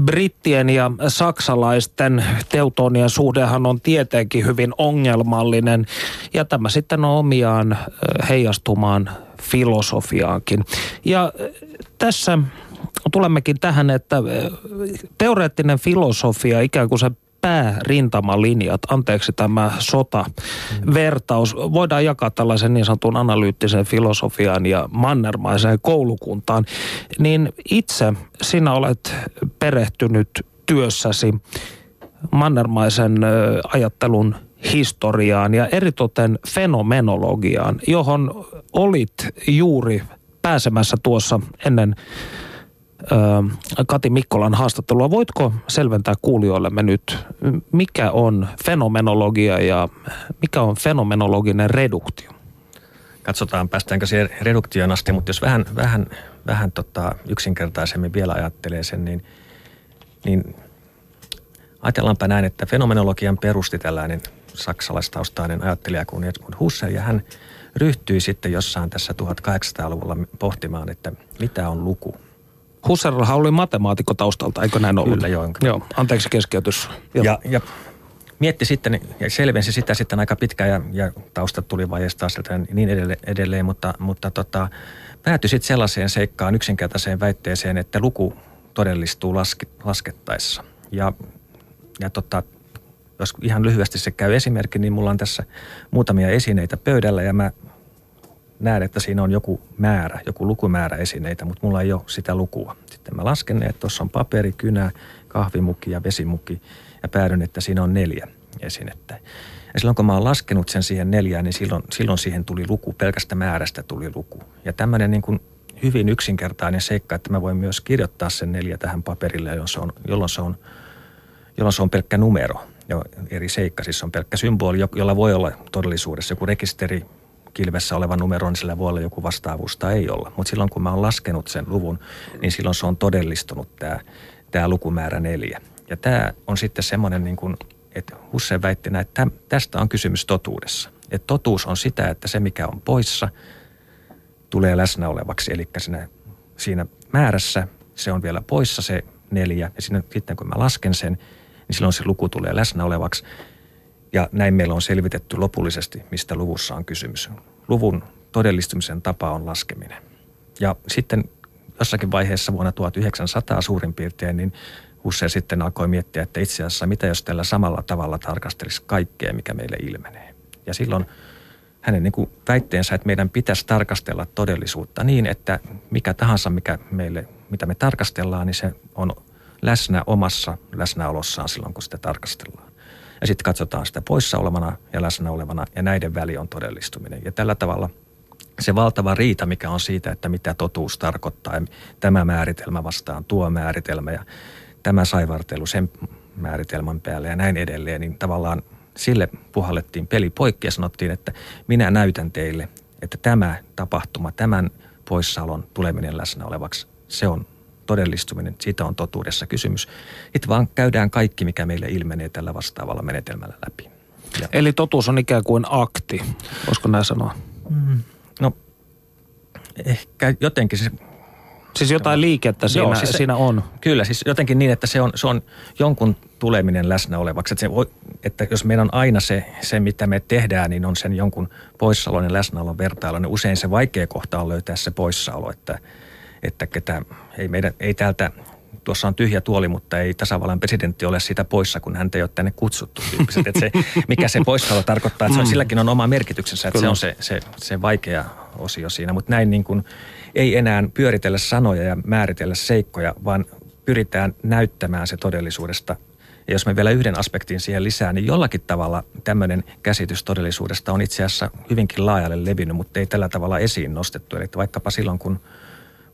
brittien ja saksalaisten teutonien suhdehan on tietenkin hyvin ongelmallinen. Ja tämä sitten on omiaan heijastumaan filosofiaankin. Ja tässä tulemmekin tähän, että teoreettinen filosofia, ikään kuin se päärintamalinjat, anteeksi tämä sota-vertaus, voidaan jakaa tällaisen niin sanotun analyyttisen filosofian ja mannermaiseen koulukuntaan, niin itse sinä olet perehtynyt työssäsi mannermaisen ajattelun historiaan ja eritoten fenomenologiaan, johon olit juuri pääsemässä tuossa ennen Kati Mikkolan haastattelua. Voitko selventää kuulijoillemme nyt, mikä on fenomenologia ja mikä on fenomenologinen reduktio? Katsotaan, päästäänkö siihen reduktioon asti, mutta jos vähän, vähän, vähän tota yksinkertaisemmin vielä ajattelee sen, niin, niin ajatellaanpa näin, että fenomenologian perusti tällainen saksalaistaustainen ajattelija kuin Edmund Husserl, ja hän ryhtyi sitten jossain tässä 1800-luvulla pohtimaan, että mitä on luku – Husserlhan oli matemaatikko taustalta, eikö näin ollut? Kyllä, joo. Joo, anteeksi keskeytys. Joo. Ja, ja mietti sitten ja selvensi sitä sitten aika pitkään ja, ja taustat tuli vaiheesta ja niin edelleen, edelleen mutta, mutta tota, päätyi sitten sellaiseen seikkaan yksinkertaiseen väitteeseen, että luku todellistuu laske, laskettaessa. Ja, ja tota, jos ihan lyhyesti se käy esimerkki, niin mulla on tässä muutamia esineitä pöydällä ja mä näen, että siinä on joku määrä, joku lukumäärä esineitä, mutta mulla ei ole sitä lukua. Sitten mä lasken ne, että tuossa on paperi, kynä, kahvimukki ja vesimukki ja päädyn, että siinä on neljä esinettä. Ja silloin kun mä oon laskenut sen siihen neljään, niin silloin, silloin siihen tuli luku, pelkästä määrästä tuli luku. Ja tämmöinen niin kuin hyvin yksinkertainen seikka, että mä voin myös kirjoittaa sen neljä tähän paperille, jolloin se on, jolloin se on, jolloin se on pelkkä numero ja eri seikka, siis on pelkkä symboli, jolla voi olla todellisuudessa joku rekisteri, kilvessä oleva numero, niin sillä voi olla joku vastaavuus tai ei olla. Mutta silloin kun mä oon laskenut sen luvun, niin silloin se on todellistunut tämä, tämä lukumäärä neljä. Ja tämä on sitten semmoinen, niin kuin, että väitti näin, että tästä on kysymys totuudessa. Että totuus on sitä, että se mikä on poissa tulee läsnä olevaksi. Eli siinä, siinä määrässä se on vielä poissa se neljä. Ja siinä, sitten kun mä lasken sen, niin silloin se luku tulee läsnä olevaksi. Ja näin meillä on selvitetty lopullisesti, mistä luvussa on kysymys. Luvun todellistumisen tapa on laskeminen. Ja sitten jossakin vaiheessa vuonna 1900 suurin piirtein, niin Husserl sitten alkoi miettiä, että itse asiassa mitä jos tällä samalla tavalla tarkastelisi kaikkea, mikä meille ilmenee. Ja silloin hänen niin kuin väitteensä, että meidän pitäisi tarkastella todellisuutta niin, että mikä tahansa, mikä meille, mitä me tarkastellaan, niin se on läsnä omassa läsnäolossaan silloin, kun sitä tarkastellaan. Ja sitten katsotaan sitä poissa olevana ja läsnä olevana ja näiden väli on todellistuminen. Ja tällä tavalla se valtava riita, mikä on siitä, että mitä totuus tarkoittaa ja tämä määritelmä vastaan tuo määritelmä ja tämä saivartelu sen määritelmän päälle ja näin edelleen, niin tavallaan sille puhallettiin peli poikki ja sanottiin, että minä näytän teille, että tämä tapahtuma, tämän poissaolon tuleminen läsnä olevaksi, se on todellistuminen, siitä on totuudessa kysymys. Sitten vaan käydään kaikki, mikä meille ilmenee tällä vastaavalla menetelmällä läpi. Ja. Eli totuus on ikään kuin akti, voisiko näin sanoa? Mm. No ehkä jotenkin se Siis jotain liikettä siinä, Joo, siis se, siinä on. Kyllä, siis jotenkin niin, että se on, se on jonkun tuleminen läsnä olevaksi. Että, se voi, että jos meillä on aina se, se, mitä me tehdään, niin on sen jonkun poissaolon ja läsnäolon vertailu, niin usein se vaikea kohta on löytää se poissaolo, että – että ketä, ei, meidän, ei täältä, tuossa on tyhjä tuoli, mutta ei tasavallan presidentti ole siitä poissa, kun häntä ei ole tänne kutsuttu tyyppiset. Että se, mikä se poissaolo tarkoittaa, että se on, mm. silläkin on oma merkityksensä, että Kyllä. se on se, se, se vaikea osio siinä. Mutta näin niin kuin, ei enää pyöritellä sanoja ja määritellä seikkoja, vaan pyritään näyttämään se todellisuudesta ja jos me vielä yhden aspektin siihen lisää, niin jollakin tavalla tämmöinen käsitys todellisuudesta on itse asiassa hyvinkin laajalle levinnyt, mutta ei tällä tavalla esiin nostettu. Eli vaikkapa silloin, kun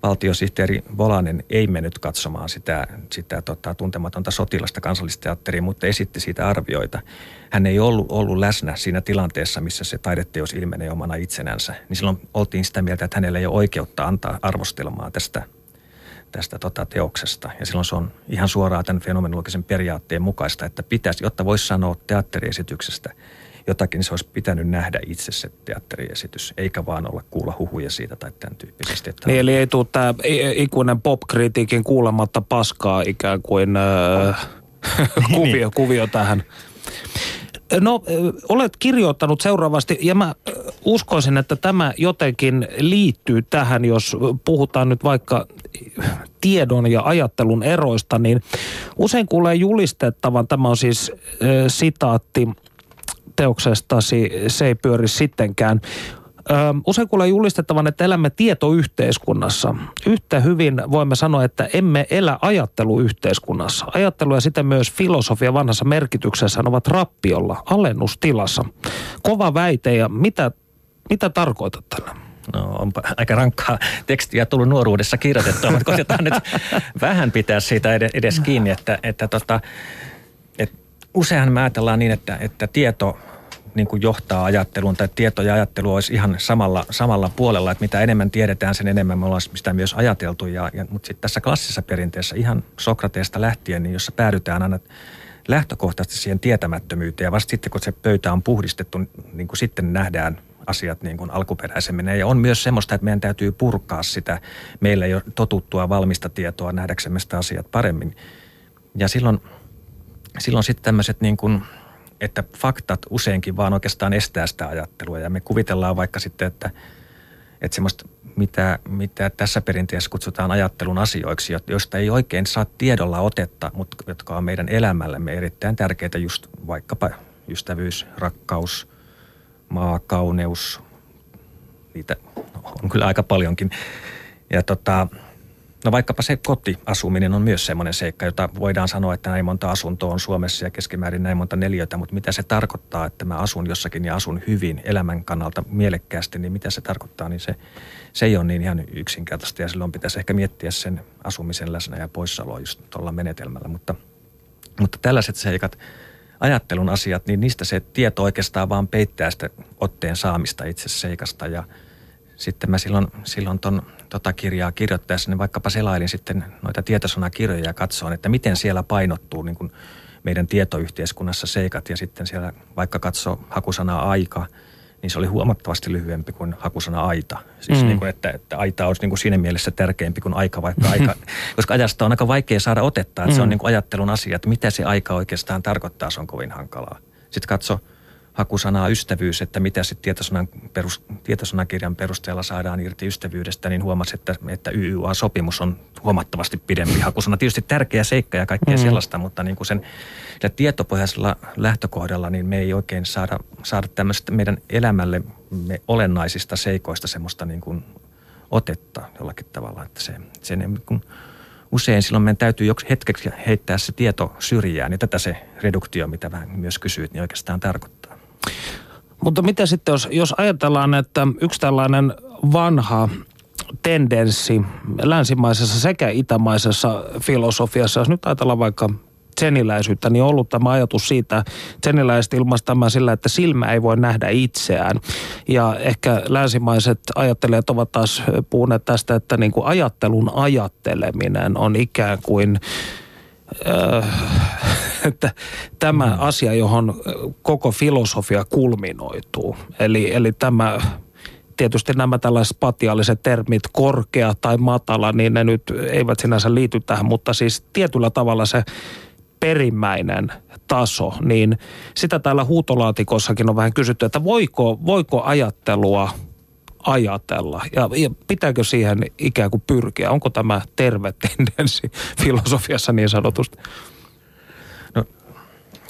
valtiosihteeri Volanen ei mennyt katsomaan sitä, sitä tota, tuntematonta sotilasta kansallisteatteriin, mutta esitti siitä arvioita. Hän ei ollut, ollut läsnä siinä tilanteessa, missä se taideteos ilmenee omana itsenänsä. Niin silloin oltiin sitä mieltä, että hänellä ei ole oikeutta antaa arvostelmaa tästä, tästä tota, teoksesta. Ja silloin se on ihan suoraan tämän fenomenologisen periaatteen mukaista, että pitäisi, jotta voisi sanoa teatteriesityksestä – jotakin se olisi pitänyt nähdä itse se teatteriesitys, eikä vaan olla kuulla huhuja siitä tai tämän tyyppisesti. Että niin, eli ei tule tämä ikuinen pop-kritiikin kuulematta paskaa ikään kuin äh, kuvio, niin. kuvio tähän. No, olet kirjoittanut seuraavasti, ja mä uskoisin, että tämä jotenkin liittyy tähän, jos puhutaan nyt vaikka tiedon ja ajattelun eroista, niin usein kuulee julistettavan, tämä on siis äh, sitaatti teoksestasi Se ei pyöri sittenkään. Usein kuulee julistettavan, että elämme tietoyhteiskunnassa. Yhtä hyvin voimme sanoa, että emme elä ajatteluyhteiskunnassa. Ajattelu ja sitten myös filosofia vanhassa merkityksessä ovat rappiolla, alennustilassa. Kova väite ja mitä, mitä tarkoitat tällä? No onpa aika rankkaa tekstiä tullut nuoruudessa kirjoitettua, mutta koitetaan nyt vähän pitää siitä edes kiinni, että, että tota, useinhan me ajatellaan niin, että, että tieto niin kuin johtaa ajatteluun tai tieto ja ajattelu olisi ihan samalla, samalla puolella, että mitä enemmän tiedetään, sen enemmän me ollaan sitä myös ajateltu. Ja, ja, mutta sitten tässä klassisessa perinteessä ihan Sokrateesta lähtien, niin jossa päädytään aina lähtökohtaisesti siihen tietämättömyyteen ja vasta sitten kun se pöytä on puhdistettu, niin kuin sitten nähdään asiat niin kuin alkuperäisemmin. Ja on myös semmoista, että meidän täytyy purkaa sitä meillä jo totuttua valmista tietoa nähdäksemme sitä asiat paremmin. Ja silloin – silloin sitten tämmöiset niin kuin, että faktat useinkin vaan oikeastaan estää sitä ajattelua ja me kuvitellaan vaikka sitten, että, että semmoista, mitä, mitä tässä perinteessä kutsutaan ajattelun asioiksi, joista ei oikein saa tiedolla otetta, mutta jotka on meidän elämällemme erittäin tärkeitä, just vaikkapa ystävyys, rakkaus, maakauneus, niitä on kyllä aika paljonkin. Ja tota, No vaikkapa se kotiasuminen on myös semmoinen seikka, jota voidaan sanoa, että näin monta asuntoa on Suomessa ja keskimäärin näin monta neliötä, mutta mitä se tarkoittaa, että mä asun jossakin ja asun hyvin elämän kannalta mielekkäästi, niin mitä se tarkoittaa, niin se, se ei ole niin ihan yksinkertaista ja silloin pitäisi ehkä miettiä sen asumisen läsnä ja poissaoloa just tuolla menetelmällä, mutta, mutta tällaiset seikat, ajattelun asiat, niin niistä se tieto oikeastaan vaan peittää sitä otteen saamista itse seikasta ja sitten mä silloin, silloin ton tota kirjaa kirjoittaessa, niin vaikkapa selailin sitten noita tietosanakirjoja ja katsoin, että miten siellä painottuu niin kuin meidän tietoyhteiskunnassa seikat ja sitten siellä vaikka katsoo hakusanaa aika, niin se oli huomattavasti lyhyempi kuin hakusana aita. Siis mm. niin kuin, että, että aita olisi niin kuin siinä mielessä tärkeämpi kuin aika, vaikka aika, koska ajasta on aika vaikea saada otetta, että mm. se on mm. niin kuin ajattelun asia, että mitä se aika oikeastaan tarkoittaa, se on kovin hankalaa. Sitten katso hakusanaa ystävyys, että mitä sitten tietosanan perus, tietosanakirjan perusteella saadaan irti ystävyydestä, niin huomasi, että, että YYA-sopimus on huomattavasti pidempi hakusana. Tietysti tärkeä seikka ja kaikkea mm. sellaista, mutta niin kuin sen tietopohjaisella lähtökohdalla niin me ei oikein saada, saada tämmöistä meidän elämälle me olennaisista seikoista semmoista niin kuin otetta jollakin tavalla, että se, se niin kuin, usein silloin meidän täytyy joksi hetkeksi heittää se tieto syrjään, niin tätä se reduktio, mitä vähän myös kysyit, niin oikeastaan tarkoittaa. Mutta mitä sitten, jos, jos ajatellaan, että yksi tällainen vanha tendenssi länsimaisessa sekä itämaisessa filosofiassa, jos nyt ajatellaan vaikka tseniläisyyttä, niin on ollut tämä ajatus siitä, tseniläiset ilmaistamaan sillä, että silmä ei voi nähdä itseään. Ja ehkä länsimaiset ajattelijat ovat taas puhuneet tästä, että niin kuin ajattelun ajatteleminen on ikään kuin että tämä mm. asia, johon koko filosofia kulminoituu. Eli, eli tämä tietysti nämä tällaiset spatiaaliset termit, korkea tai matala, niin ne nyt eivät sinänsä liity tähän, mutta siis tietyllä tavalla se perimmäinen taso, niin sitä täällä huutolaatikossakin on vähän kysytty, että voiko, voiko ajattelua ajatella ja, ja pitääkö siihen ikään kuin pyrkiä? Onko tämä terve tendenssi filosofiassa niin sanotusti?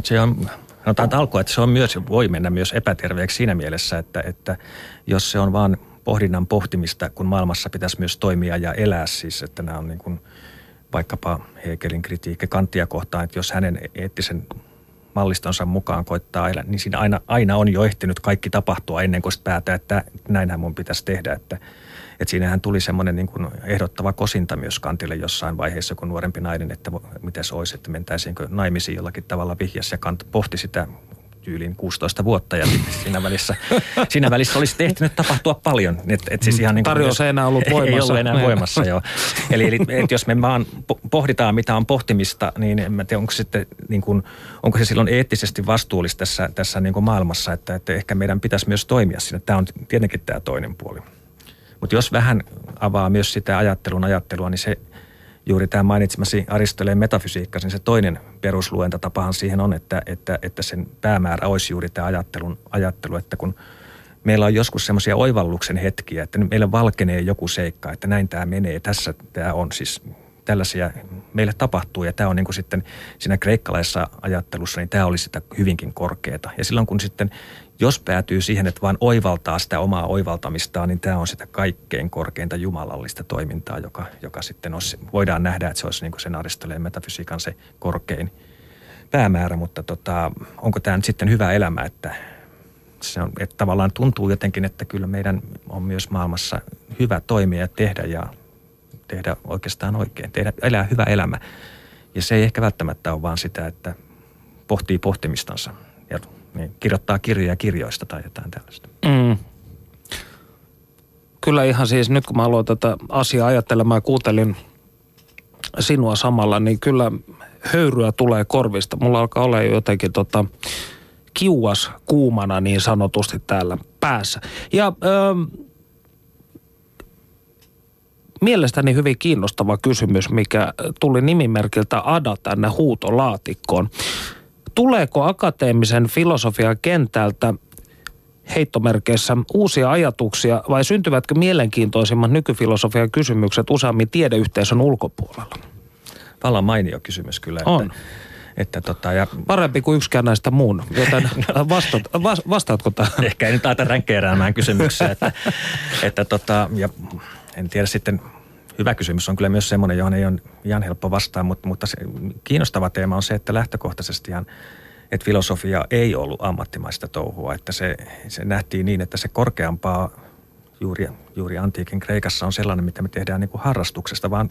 No se on, sanotaan alkua, että se on myös, voi mennä myös epäterveeksi siinä mielessä, että, että jos se on vaan pohdinnan pohtimista, kun maailmassa pitäisi myös toimia ja elää siis, että nämä on niin kuin vaikkapa Hegelin kritiikki Kanttia kohtaan, että jos hänen eettisen mallistonsa mukaan koittaa elää, niin siinä aina, aina on jo ehtinyt kaikki tapahtua ennen kuin päätä, että näinhän mun pitäisi tehdä. Että, että siinähän tuli semmoinen niin kuin ehdottava kosinta myös Kantille jossain vaiheessa, kun nuorempi nainen, että miten se olisi, että mentäisiinkö naimisiin jollakin tavalla vihjassa ja Kant pohti sitä tyyliin 16 vuotta ja siinä välissä, siinä välissä olisi tehty tapahtua paljon. Et, et siis ihan niin Tarjous ei enää ollut voimassa. Ei ollut enää niin. voimassa, joo. Eli, eli et jos me vaan pohditaan, mitä on pohtimista, niin en mä tiedä, onko, sitten, niin kuin, onko se silloin eettisesti vastuullista tässä, tässä niin kuin maailmassa, että, että ehkä meidän pitäisi myös toimia siinä. Tämä on tietenkin tämä toinen puoli. Mutta jos vähän avaa myös sitä ajattelun ajattelua, niin se juuri tämä mainitsemasi Aristoteleen metafysiikka, niin se toinen perusluentatapahan siihen on, että, että, että sen päämäärä olisi juuri tämä ajattelun ajattelu, että kun meillä on joskus semmoisia oivalluksen hetkiä, että meille valkenee joku seikka, että näin tämä menee, tässä tämä on siis tällaisia meille tapahtuu ja tämä on niin kuin sitten siinä kreikkalaisessa ajattelussa, niin tämä oli sitä hyvinkin korkeata. Ja silloin kun sitten jos päätyy siihen, että vain oivaltaa sitä omaa oivaltamistaan, niin tämä on sitä kaikkein korkeinta jumalallista toimintaa, joka, joka sitten olisi, voidaan nähdä, että se olisi niin kuin sen Aristoteleen metafysiikan se korkein päämäärä, mutta tota, onko tämä nyt sitten hyvä elämä, että se on, että tavallaan tuntuu jotenkin, että kyllä meidän on myös maailmassa hyvä toimia ja tehdä ja tehdä oikeastaan oikein, tehdä, elää hyvä elämä. Ja se ei ehkä välttämättä ole vaan sitä, että pohtii pohtimistansa ja niin kirjoittaa kirjoja kirjoista tai jotain tällaista. Mm. Kyllä ihan siis nyt kun mä aloin tätä asiaa ajattelemaan ja kuuntelin sinua samalla, niin kyllä höyryä tulee korvista. Mulla alkaa olla jo jotenkin tota, kiuas kuumana niin sanotusti täällä päässä. Ja öö, mielestäni hyvin kiinnostava kysymys, mikä tuli nimimerkiltä Ada tänne huutolaatikkoon tuleeko akateemisen filosofian kentältä heittomerkeissä uusia ajatuksia vai syntyvätkö mielenkiintoisimmat nykyfilosofian kysymykset useammin tiedeyhteisön ulkopuolella? Vallan mainio kysymys kyllä. On. Että, että tota, ja... Parempi kuin yksikään näistä muun, joten no. vastaat, vas, vastaatko tähän? Ehkä ei nyt aita ränkkeeräämään kysymyksiä, että, että tota, ja en tiedä sitten hyvä kysymys on kyllä myös semmoinen, johon ei ole ihan helppo vastaa, mutta, mutta se kiinnostava teema on se, että lähtökohtaisesti ihan että filosofia ei ollut ammattimaista touhua, että se, se nähtiin niin, että se korkeampaa juuri, juuri antiikin Kreikassa on sellainen, mitä me tehdään niin kuin harrastuksesta, vaan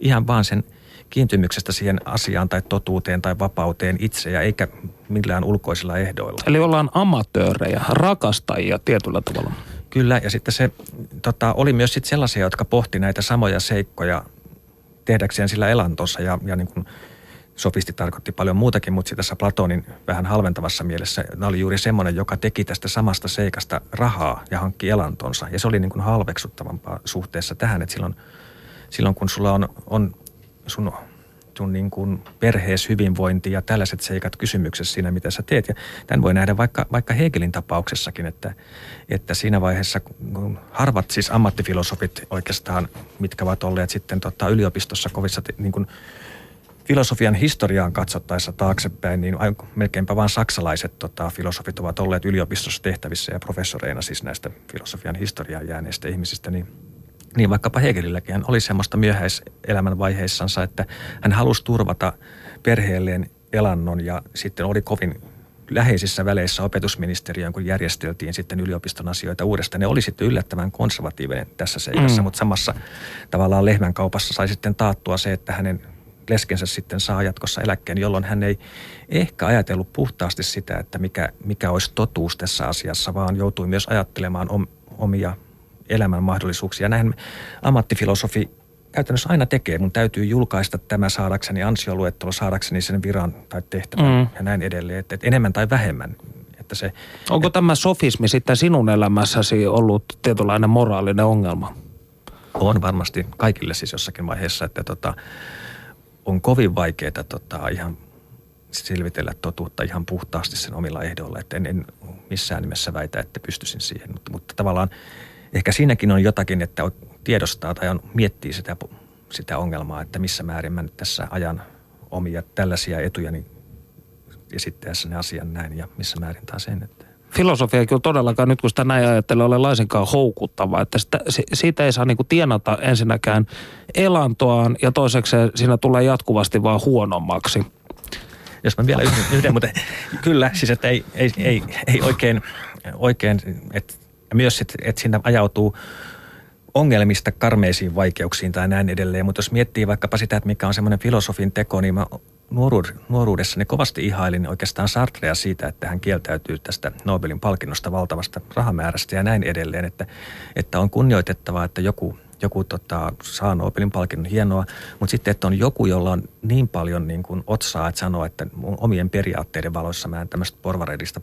ihan vaan sen kiintymyksestä siihen asiaan tai totuuteen tai vapauteen itse ja eikä millään ulkoisilla ehdoilla. Eli ollaan amatöörejä, rakastajia tietyllä tavalla. Kyllä, ja sitten se tota, oli myös sit sellaisia, jotka pohti näitä samoja seikkoja tehdäkseen sillä elantossa ja, ja niin kuin sofisti tarkoitti paljon muutakin, mutta tässä Platonin vähän halventavassa mielessä nämä oli juuri semmoinen, joka teki tästä samasta seikasta rahaa ja hankki elantonsa. Ja se oli niin kuin halveksuttavampaa suhteessa tähän, että silloin, silloin kun sulla on, on sun sun niin kuin perhees hyvinvointi ja tällaiset seikat kysymyksessä siinä, mitä sä teet. Ja tämän voi nähdä vaikka, vaikka Hegelin tapauksessakin, että, että siinä vaiheessa, kun harvat siis ammattifilosofit oikeastaan, mitkä ovat olleet sitten tota, yliopistossa kovissa niin kuin filosofian historiaan katsottaessa taaksepäin, niin melkeinpä vain saksalaiset tota, filosofit ovat olleet yliopistossa tehtävissä ja professoreina siis näistä filosofian historiaan jääneistä ihmisistä, niin niin vaikkapa Hegelilläkin hän oli semmoista myöhäiselämän vaiheissansa, että hän halusi turvata perheelleen elannon ja sitten oli kovin läheisissä väleissä opetusministeriöön, kun järjesteltiin sitten yliopiston asioita uudestaan. Ne oli sitten yllättävän konservatiivinen tässä seikassa, mm. mutta samassa tavallaan lehmän kaupassa sai sitten taattua se, että hänen leskensä sitten saa jatkossa eläkkeen, jolloin hän ei ehkä ajatellut puhtaasti sitä, että mikä, mikä olisi totuus tässä asiassa, vaan joutui myös ajattelemaan om, omia elämän mahdollisuuksia. Näin ammattifilosofi käytännössä aina tekee. Mun täytyy julkaista tämä saadakseni ansioluettelo, saadakseni sen viran tai tehtävän mm. ja näin edelleen. Että, että enemmän tai vähemmän. Että se, Onko että, tämä sofismi sitten sinun elämässäsi ollut tietynlainen moraalinen ongelma? On varmasti kaikille siis jossakin vaiheessa, että tota, on kovin vaikeaa tota, ihan selvitellä totuutta ihan puhtaasti sen omilla ehdoilla. Että en, en missään nimessä väitä, että pystyisin siihen, mutta, mutta tavallaan ehkä siinäkin on jotakin, että tiedostaa tai on, miettii sitä, sitä ongelmaa, että missä määrin mä nyt tässä ajan omia tällaisia etuja niin esittäessä ne asian näin ja missä määrin taas sen, että filosofia ei kyllä todellakaan nyt kun sitä näin ajattelee ole laisinkaan houkuttava, että sitä, siitä ei saa niinku tienata ensinnäkään elantoaan ja toiseksi siinä tulee jatkuvasti vaan huonommaksi. Jos mä vielä yhden, yhden mutta kyllä, siis että ei, ei, ei, ei oikein, oikein että myös, että, että siinä ajautuu ongelmista karmeisiin vaikeuksiin tai näin edelleen. Mutta jos miettii vaikkapa sitä, että mikä on semmoinen filosofin teko, niin mä nuoruudessani kovasti ihailin oikeastaan Sartrea siitä, että hän kieltäytyy tästä Nobelin palkinnosta valtavasta rahamäärästä ja näin edelleen. Että, että on kunnioitettavaa, että joku joku tota, saa Nobelin palkinnon, hienoa, mutta sitten, että on joku, jolla on niin paljon niin kuin otsaa, että sanoo, että mun omien periaatteiden valoissa mä en tämmöistä porvareidista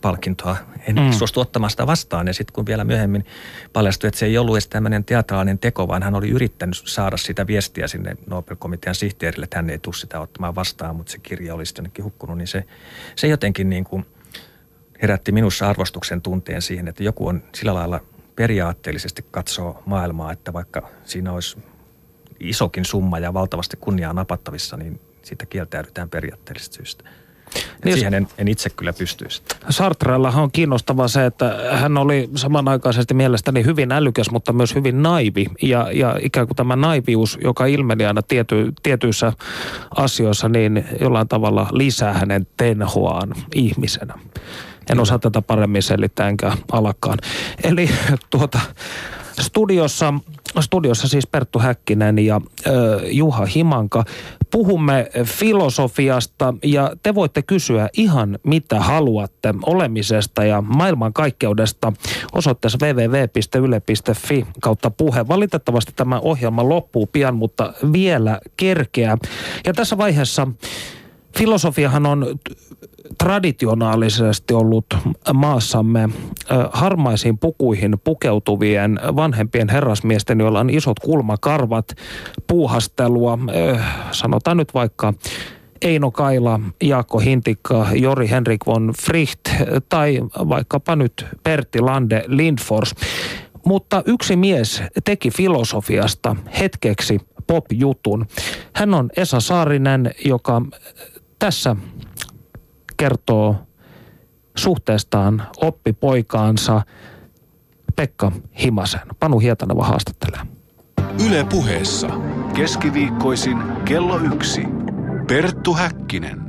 palkintoa en mm. suostu ottamaan sitä vastaan. Ja sitten kun vielä myöhemmin paljastui, että se ei ollut edes tämmöinen teatraalinen teko, vaan hän oli yrittänyt saada sitä viestiä sinne Nobel-komitean sihteerille, että hän ei tule sitä ottamaan vastaan, mutta se kirja olisi jonnekin hukkunut, niin se, se jotenkin niin kuin herätti minussa arvostuksen tunteen siihen, että joku on sillä lailla periaatteellisesti katsoo maailmaa, että vaikka siinä olisi isokin summa ja valtavasti kunniaa napattavissa, niin siitä kieltäydytään periaatteellisesta syystä. Niin siihen en, en itse kyllä pystyisi. Sartrellahan on kiinnostavaa se, että hän oli samanaikaisesti mielestäni hyvin älykäs, mutta myös hyvin naivi. Ja, ja ikään kuin tämä naivius, joka ilmeni aina tiety, tietyissä asioissa, niin jollain tavalla lisää hänen tenhoaan ihmisenä. En osaa tätä paremmin selittää enkä alakaan. Eli tuota, studiossa, studiossa siis Perttu Häkkinen ja ö, Juha Himanka. Puhumme filosofiasta ja te voitte kysyä ihan mitä haluatte olemisesta ja maailmankaikkeudesta osoitteessa www.yle.fi kautta puhe. Valitettavasti tämä ohjelma loppuu pian, mutta vielä kerkeä. Ja tässä vaiheessa filosofiahan on traditionaalisesti ollut maassamme harmaisiin pukuihin pukeutuvien vanhempien herrasmiesten, joilla on isot kulmakarvat, puuhastelua, sanotaan nyt vaikka Eino Kaila, Jaakko Hintikka, Jori Henrik von Fricht tai vaikkapa nyt Pertti Lande Lindfors. Mutta yksi mies teki filosofiasta hetkeksi pop-jutun. Hän on Esa Saarinen, joka tässä kertoo suhteestaan oppipoikaansa Pekka Himasen. Panu Hietaneva haastattelee. Yle puheessa keskiviikkoisin kello yksi. Perttu Häkkinen.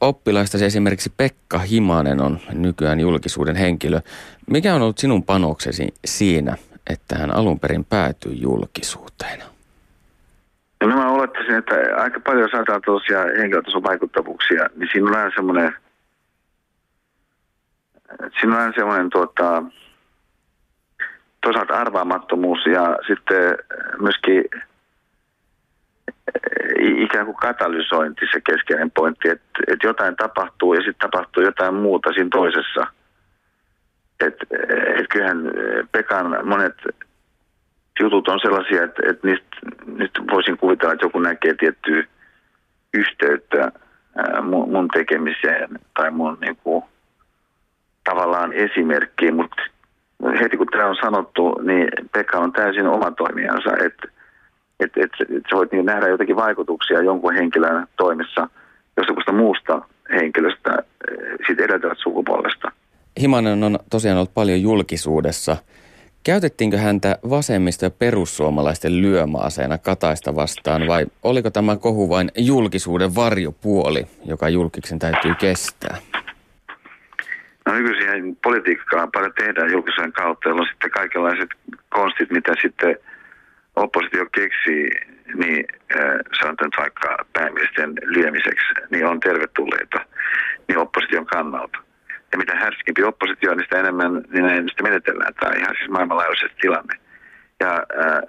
Oppilaistasi esimerkiksi Pekka Himanen on nykyään julkisuuden henkilö. Mikä on ollut sinun panoksesi siinä, että hän alun perin päätyi julkisuuteen? No mä olettaisin, että aika paljon saadaan tosiaan henkilötason vaikuttavuuksia, niin siinä on aina semmoinen, siinä on aina semmoinen tuota, toisaalta arvaamattomuus ja sitten myöskin ikään kuin katalysointi se keskeinen pointti, että, että jotain tapahtuu ja sitten tapahtuu jotain muuta siinä toisessa. Että, että kyllähän Pekan monet jutut on sellaisia, että, että niistä, niistä voisin kuvitella, että joku näkee tiettyä yhteyttä mun, tekemiseen tai mun niin kuin, tavallaan esimerkkiin, mutta heti kun tämä on sanottu, niin Pekka on täysin oma toimijansa, että et, et, et sä voit niin nähdä jotakin vaikutuksia jonkun henkilön toimessa jostakusta muusta henkilöstä siitä edeltävät sukupolvesta. Himanen on tosiaan ollut paljon julkisuudessa – Käytettiinkö häntä vasemmista ja perussuomalaisten lyömäaseena Kataista vastaan vai oliko tämä kohu vain julkisuuden varjopuoli, joka julkiksen täytyy kestää? No nykyisin politiikkaa paljon tehdään julkisuuden kautta, jolloin sitten kaikenlaiset konstit, mitä sitten oppositio keksii, niin äh, sanotaan vaikka päämiesten lyömiseksi, niin on tervetulleita niin opposition kannalta ja mitä härskimpi oppositio niin sitä enemmän niin sitä menetellään. Tämä on ihan siis maailmanlaajuisesti tilanne. Ja ää,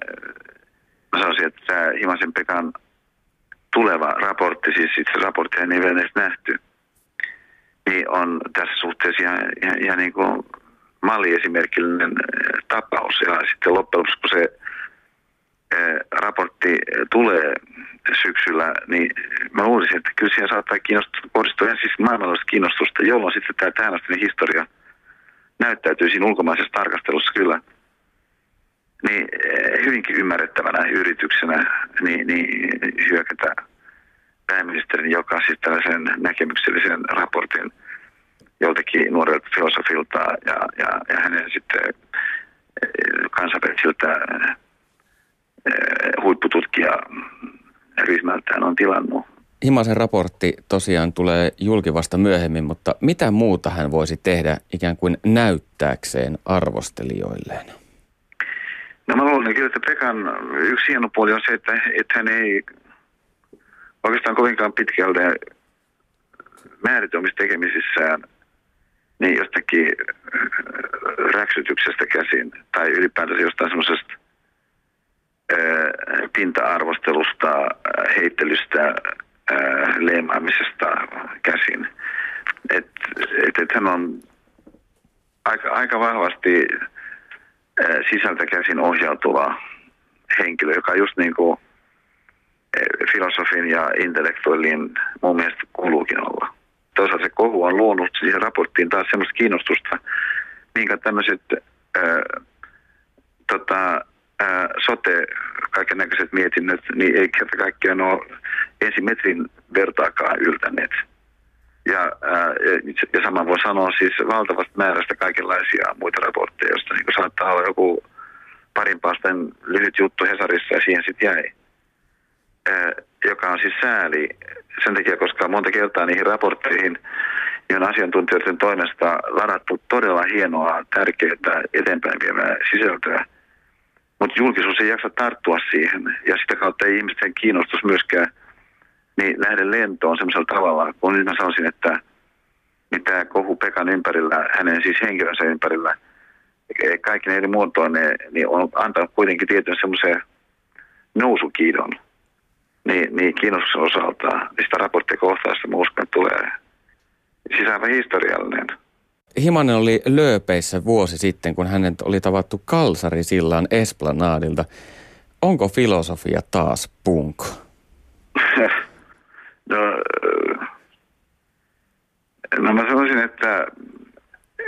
mä sanoisin, että tämä Himasen Pekan tuleva raportti, siis itse raporttia ei vielä edes nähty, niin on tässä suhteessa ihan, ihan, ihan niin kuin malliesimerkillinen tapaus. Ja sitten loppujen lopuksi, kun se raportti tulee syksyllä, niin mä luulisin, että kyllä siihen saattaa kiinnostua, kohdistua ihan siis maailmanlaista kiinnostusta, jolloin sitten tämä tähänastinen historia näyttäytyy siinä ulkomaisessa tarkastelussa kyllä. Niin hyvinkin ymmärrettävänä yrityksenä niin, niin hyökätä pääministerin, joka siis tällaisen näkemyksellisen raportin joltakin nuorelta filosofilta ja, ja, ja hänen sitten kansainvälisiltä huippututkija ryhmältään on tilannut Himasen raportti tosiaan tulee julki vasta myöhemmin, mutta mitä muuta hän voisi tehdä ikään kuin näyttääkseen arvostelijoilleen? No mä luulen kyllä, että Pekan yksi hieno puoli on se, että, että hän ei oikeastaan kovinkaan pitkälle määritelmistä tekemisissään niin jostakin räksytyksestä käsin tai ylipäätänsä jostain semmoisesta pinta-arvostelusta, heittelystä, leimaamisesta käsin. Et, et, et hän on aika, aika vahvasti sisältä käsin ohjautuva henkilö, joka just niin kuin filosofin ja intellektuellin mun mielestä kuuluukin olla. Toisaalta se kohu on luonut siihen raporttiin taas semmoista kiinnostusta, minkä tämmöiset tota, ää, sote, kaiken näköiset mietinnöt, niin ei kerta kaikkiaan ole ensimetrin vertaakaan yltäneet. Ja, ää, ja sama voi sanoa siis valtavasta määrästä kaikenlaisia muita raportteja, joista niin saattaa olla joku parin pastan lyhyt juttu Hesarissa ja siihen sitten jäi. Ää, joka on siis sääli sen takia, koska monta kertaa niihin raportteihin niin on asiantuntijoiden toimesta ladattu todella hienoa, tärkeää, eteenpäin vievää sisältöä – mutta julkisuus ei jaksa tarttua siihen ja sitä kautta ei ihmisten kiinnostus myöskään niin lähde lentoon semmoisella tavalla, kun nyt mä sanoisin, että mitä kohu Pekan ympärillä, hänen siis henkilönsä ympärillä, kaikki eri muotoinen, niin on antanut kuitenkin tietyn semmoisen nousukiidon niin, niin kiinnostuksen osalta. Niin sitä raporttia kohtaista mä uskon, että tulee sisäävä historiallinen. Himanen oli lööpeissä vuosi sitten, kun hänet oli tavattu Kalsarisillan Esplanadilta. Onko filosofia taas punk? no, no mä sanoisin, että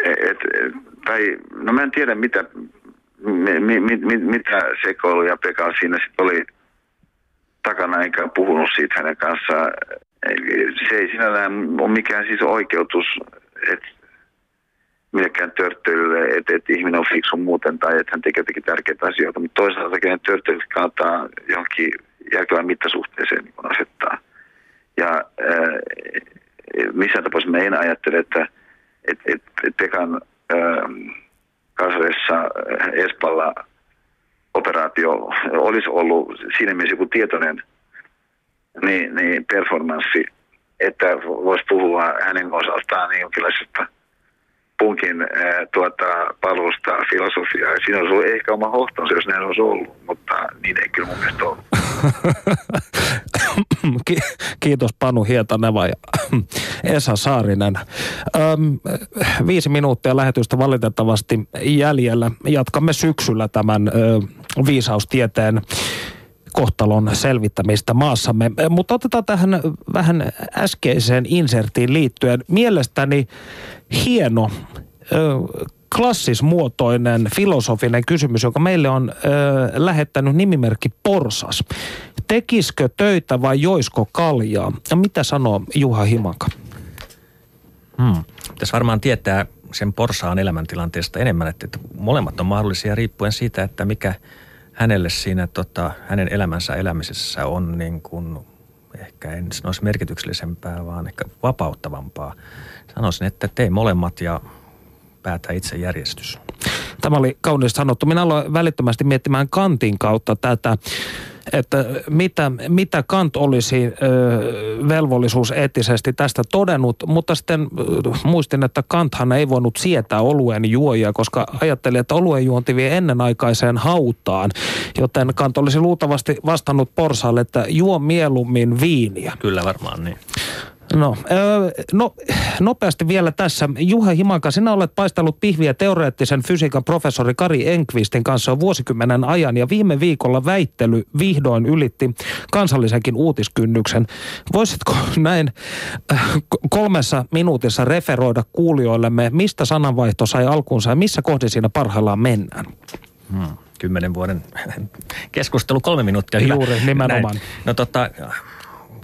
et, tai, no mä en tiedä mitä, mi, mi, mi, mitä sekoilu ja Pekka siinä sitten oli takana, enkä puhunut siitä hänen kanssaan. Se ei sinällään ole mikään siis oikeutus, että millekään törttelylle, että, että ihminen on fiksu muuten tai että hän tekee jotenkin tärkeitä asioita, mutta toisaalta kenen törttelyt kannattaa johonkin järkevään mittasuhteeseen niin asettaa. Ja ää, missään tapauksessa me en ajattele, että et, et, et Pekan kansallisessa Espalla operaatio olisi ollut siinä mielessä joku tietoinen niin, niin performanssi, että voisi puhua hänen osaltaan niin punkin ää, tuota, palusta filosofiaa. Siinä olisi ollut ehkä oma hohtonsa, jos näin olisi ollut, mutta niin ei kyllä mun mielestä ollut. Kiitos Panu Hietaneva ja Esa Saarinen. Öm, viisi minuuttia lähetystä valitettavasti jäljellä. Jatkamme syksyllä tämän ö, viisaustieteen kohtalon selvittämistä maassamme. Mutta otetaan tähän vähän äskeiseen insertiin liittyen. Mielestäni hieno klassismuotoinen filosofinen kysymys, joka meille on lähettänyt nimimerkki Porsas. Tekiskö töitä vai joisko kaljaa? Ja mitä sanoo Juha Himaka? Hmm. Tässä varmaan tietää sen Porsaan elämäntilanteesta enemmän, että molemmat on mahdollisia riippuen siitä, että mikä hänelle siinä tota, hänen elämänsä elämisessä on niin kuin, ehkä en sanoisi merkityksellisempää, vaan ehkä vapauttavampaa. Sanoisin, että tee molemmat ja päätä itse järjestys. Tämä oli kauniisti sanottu. Minä aloin välittömästi miettimään kantin kautta tätä että mitä, mitä Kant olisi velvollisuus eettisesti tästä todennut, mutta sitten muistin, että Kanthan ei voinut sietää oluen juojia, koska ajatteli, että oluen juonti vie ennenaikaiseen hautaan, joten Kant olisi luultavasti vastannut Porsaalle, että juo mieluummin viiniä. Kyllä varmaan niin. No, no, nopeasti vielä tässä. Juha Himaka, sinä olet paistellut pihviä teoreettisen fysiikan professori Kari Enkvistin kanssa jo vuosikymmenen ajan ja viime viikolla väittely vihdoin ylitti kansallisenkin uutiskynnyksen. Voisitko näin kolmessa minuutissa referoida kuulijoillemme, mistä sananvaihto sai alkuunsa ja missä kohdin siinä parhaillaan mennään? Hmm kymmenen vuoden keskustelu, kolme minuuttia. Hyvä. Juuri, nimenomaan. Näin. No tota,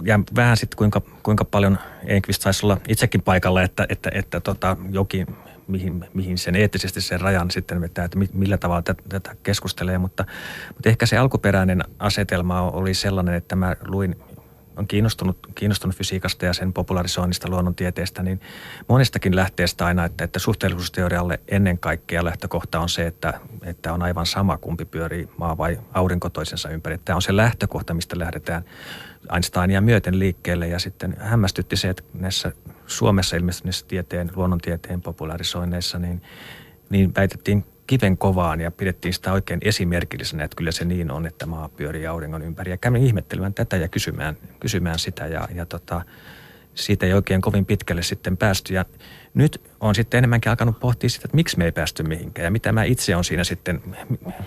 ja vähän sitten kuinka, kuinka paljon Enqvist saisi olla itsekin paikalla, että, että, että tota, jokin, mihin, mihin sen eettisesti sen rajan sitten vetää, että millä tavalla tätä, tätä keskustelee. Mutta, mutta ehkä se alkuperäinen asetelma oli sellainen, että mä luin on kiinnostunut, kiinnostunut fysiikasta ja sen popularisoinnista luonnontieteestä, niin monestakin lähteestä aina, että, että suhteellisuusteorialle ennen kaikkea lähtökohta on se, että, että on aivan sama kumpi pyörii maa vai aurinko toisensa ympäri. Tämä on se lähtökohta, mistä lähdetään Einsteinia myöten liikkeelle ja sitten hämmästytti se, että näissä Suomessa ilmestyneissä tieteen, luonnontieteen popularisoinneissa, niin, niin väitettiin kiven kovaan ja pidettiin sitä oikein esimerkillisenä, että kyllä se niin on, että maa pyörii auringon ympäri. Ja kävin ihmettelemään tätä ja kysymään, kysymään sitä ja, ja tota, siitä ei oikein kovin pitkälle sitten päästy. Ja nyt on sitten enemmänkin alkanut pohtia sitä, että miksi me ei päästy mihinkään ja mitä mä itse on siinä sitten,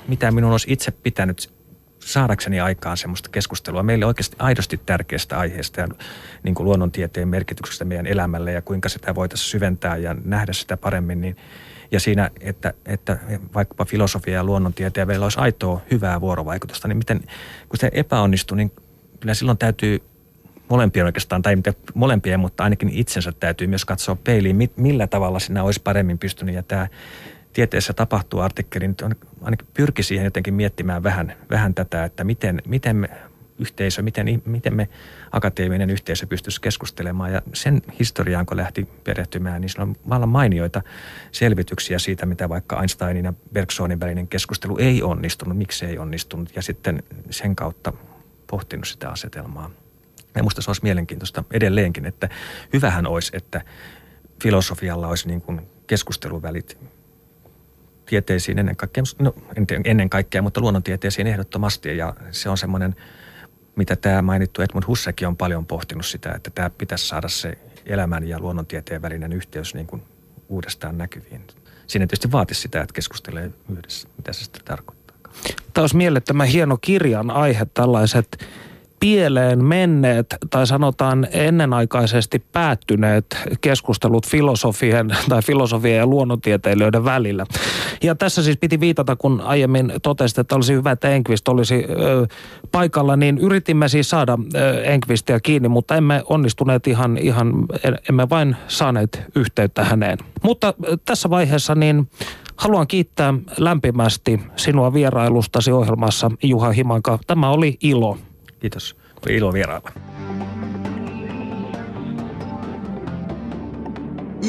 mitä minun olisi itse pitänyt saadakseni aikaan semmoista keskustelua meille oikeasti aidosti tärkeästä aiheesta ja niin kuin luonnontieteen merkityksestä meidän elämälle ja kuinka sitä voitaisiin syventää ja nähdä sitä paremmin, niin ja siinä, että, että vaikkapa filosofia ja luonnontieteen välillä olisi aitoa hyvää vuorovaikutusta, niin miten, kun se epäonnistuu, niin kyllä silloin täytyy molempien oikeastaan, tai molempien, mutta ainakin itsensä täytyy myös katsoa peiliin, millä tavalla sinä olisi paremmin pystynyt. Ja tämä tieteessä tapahtuu artikkeli nyt on, ainakin pyrki siihen jotenkin miettimään vähän, vähän tätä, että miten, miten me yhteisö, miten, miten me akateeminen yhteisö pystyisi keskustelemaan. Ja sen historiaan, kun lähti perehtymään, niin sillä on vallan mainioita selvityksiä siitä, mitä vaikka Einsteinin ja Bergsonin välinen keskustelu ei onnistunut, miksi ei onnistunut. Ja sitten sen kautta pohtinut sitä asetelmaa. Ja musta se olisi mielenkiintoista edelleenkin, että hyvähän olisi, että filosofialla olisi niin kuin keskusteluvälit tieteisiin ennen kaikkea, no ennen kaikkea, mutta luonnontieteisiin ehdottomasti. Ja se on semmoinen, mitä tämä mainittu Edmund Hussekin on paljon pohtinut sitä, että tämä pitäisi saada se elämän ja luonnontieteen välinen yhteys niin kuin uudestaan näkyviin. Siinä tietysti vaatisi sitä, että keskustelee yhdessä, mitä se sitten tarkoittaa. Tämä olisi mielettömän hieno kirjan aihe, tällaiset pieleen menneet tai sanotaan ennenaikaisesti päättyneet keskustelut filosofien tai filosofian ja luonnontieteilijöiden välillä. Ja tässä siis piti viitata, kun aiemmin totesit, että olisi hyvä, että Enqvist olisi ö, paikalla, niin yritimme siis saada ö, kiinni, mutta emme onnistuneet ihan, ihan, emme vain saaneet yhteyttä häneen. Mutta tässä vaiheessa niin haluan kiittää lämpimästi sinua vierailustasi ohjelmassa, Juha Himanka. Tämä oli ilo. Kiitos. Oli ilo vierailla.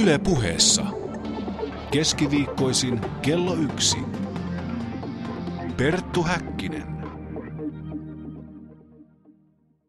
Yle puheessa. Keskiviikkoisin kello yksi. Perttu Häkkinen.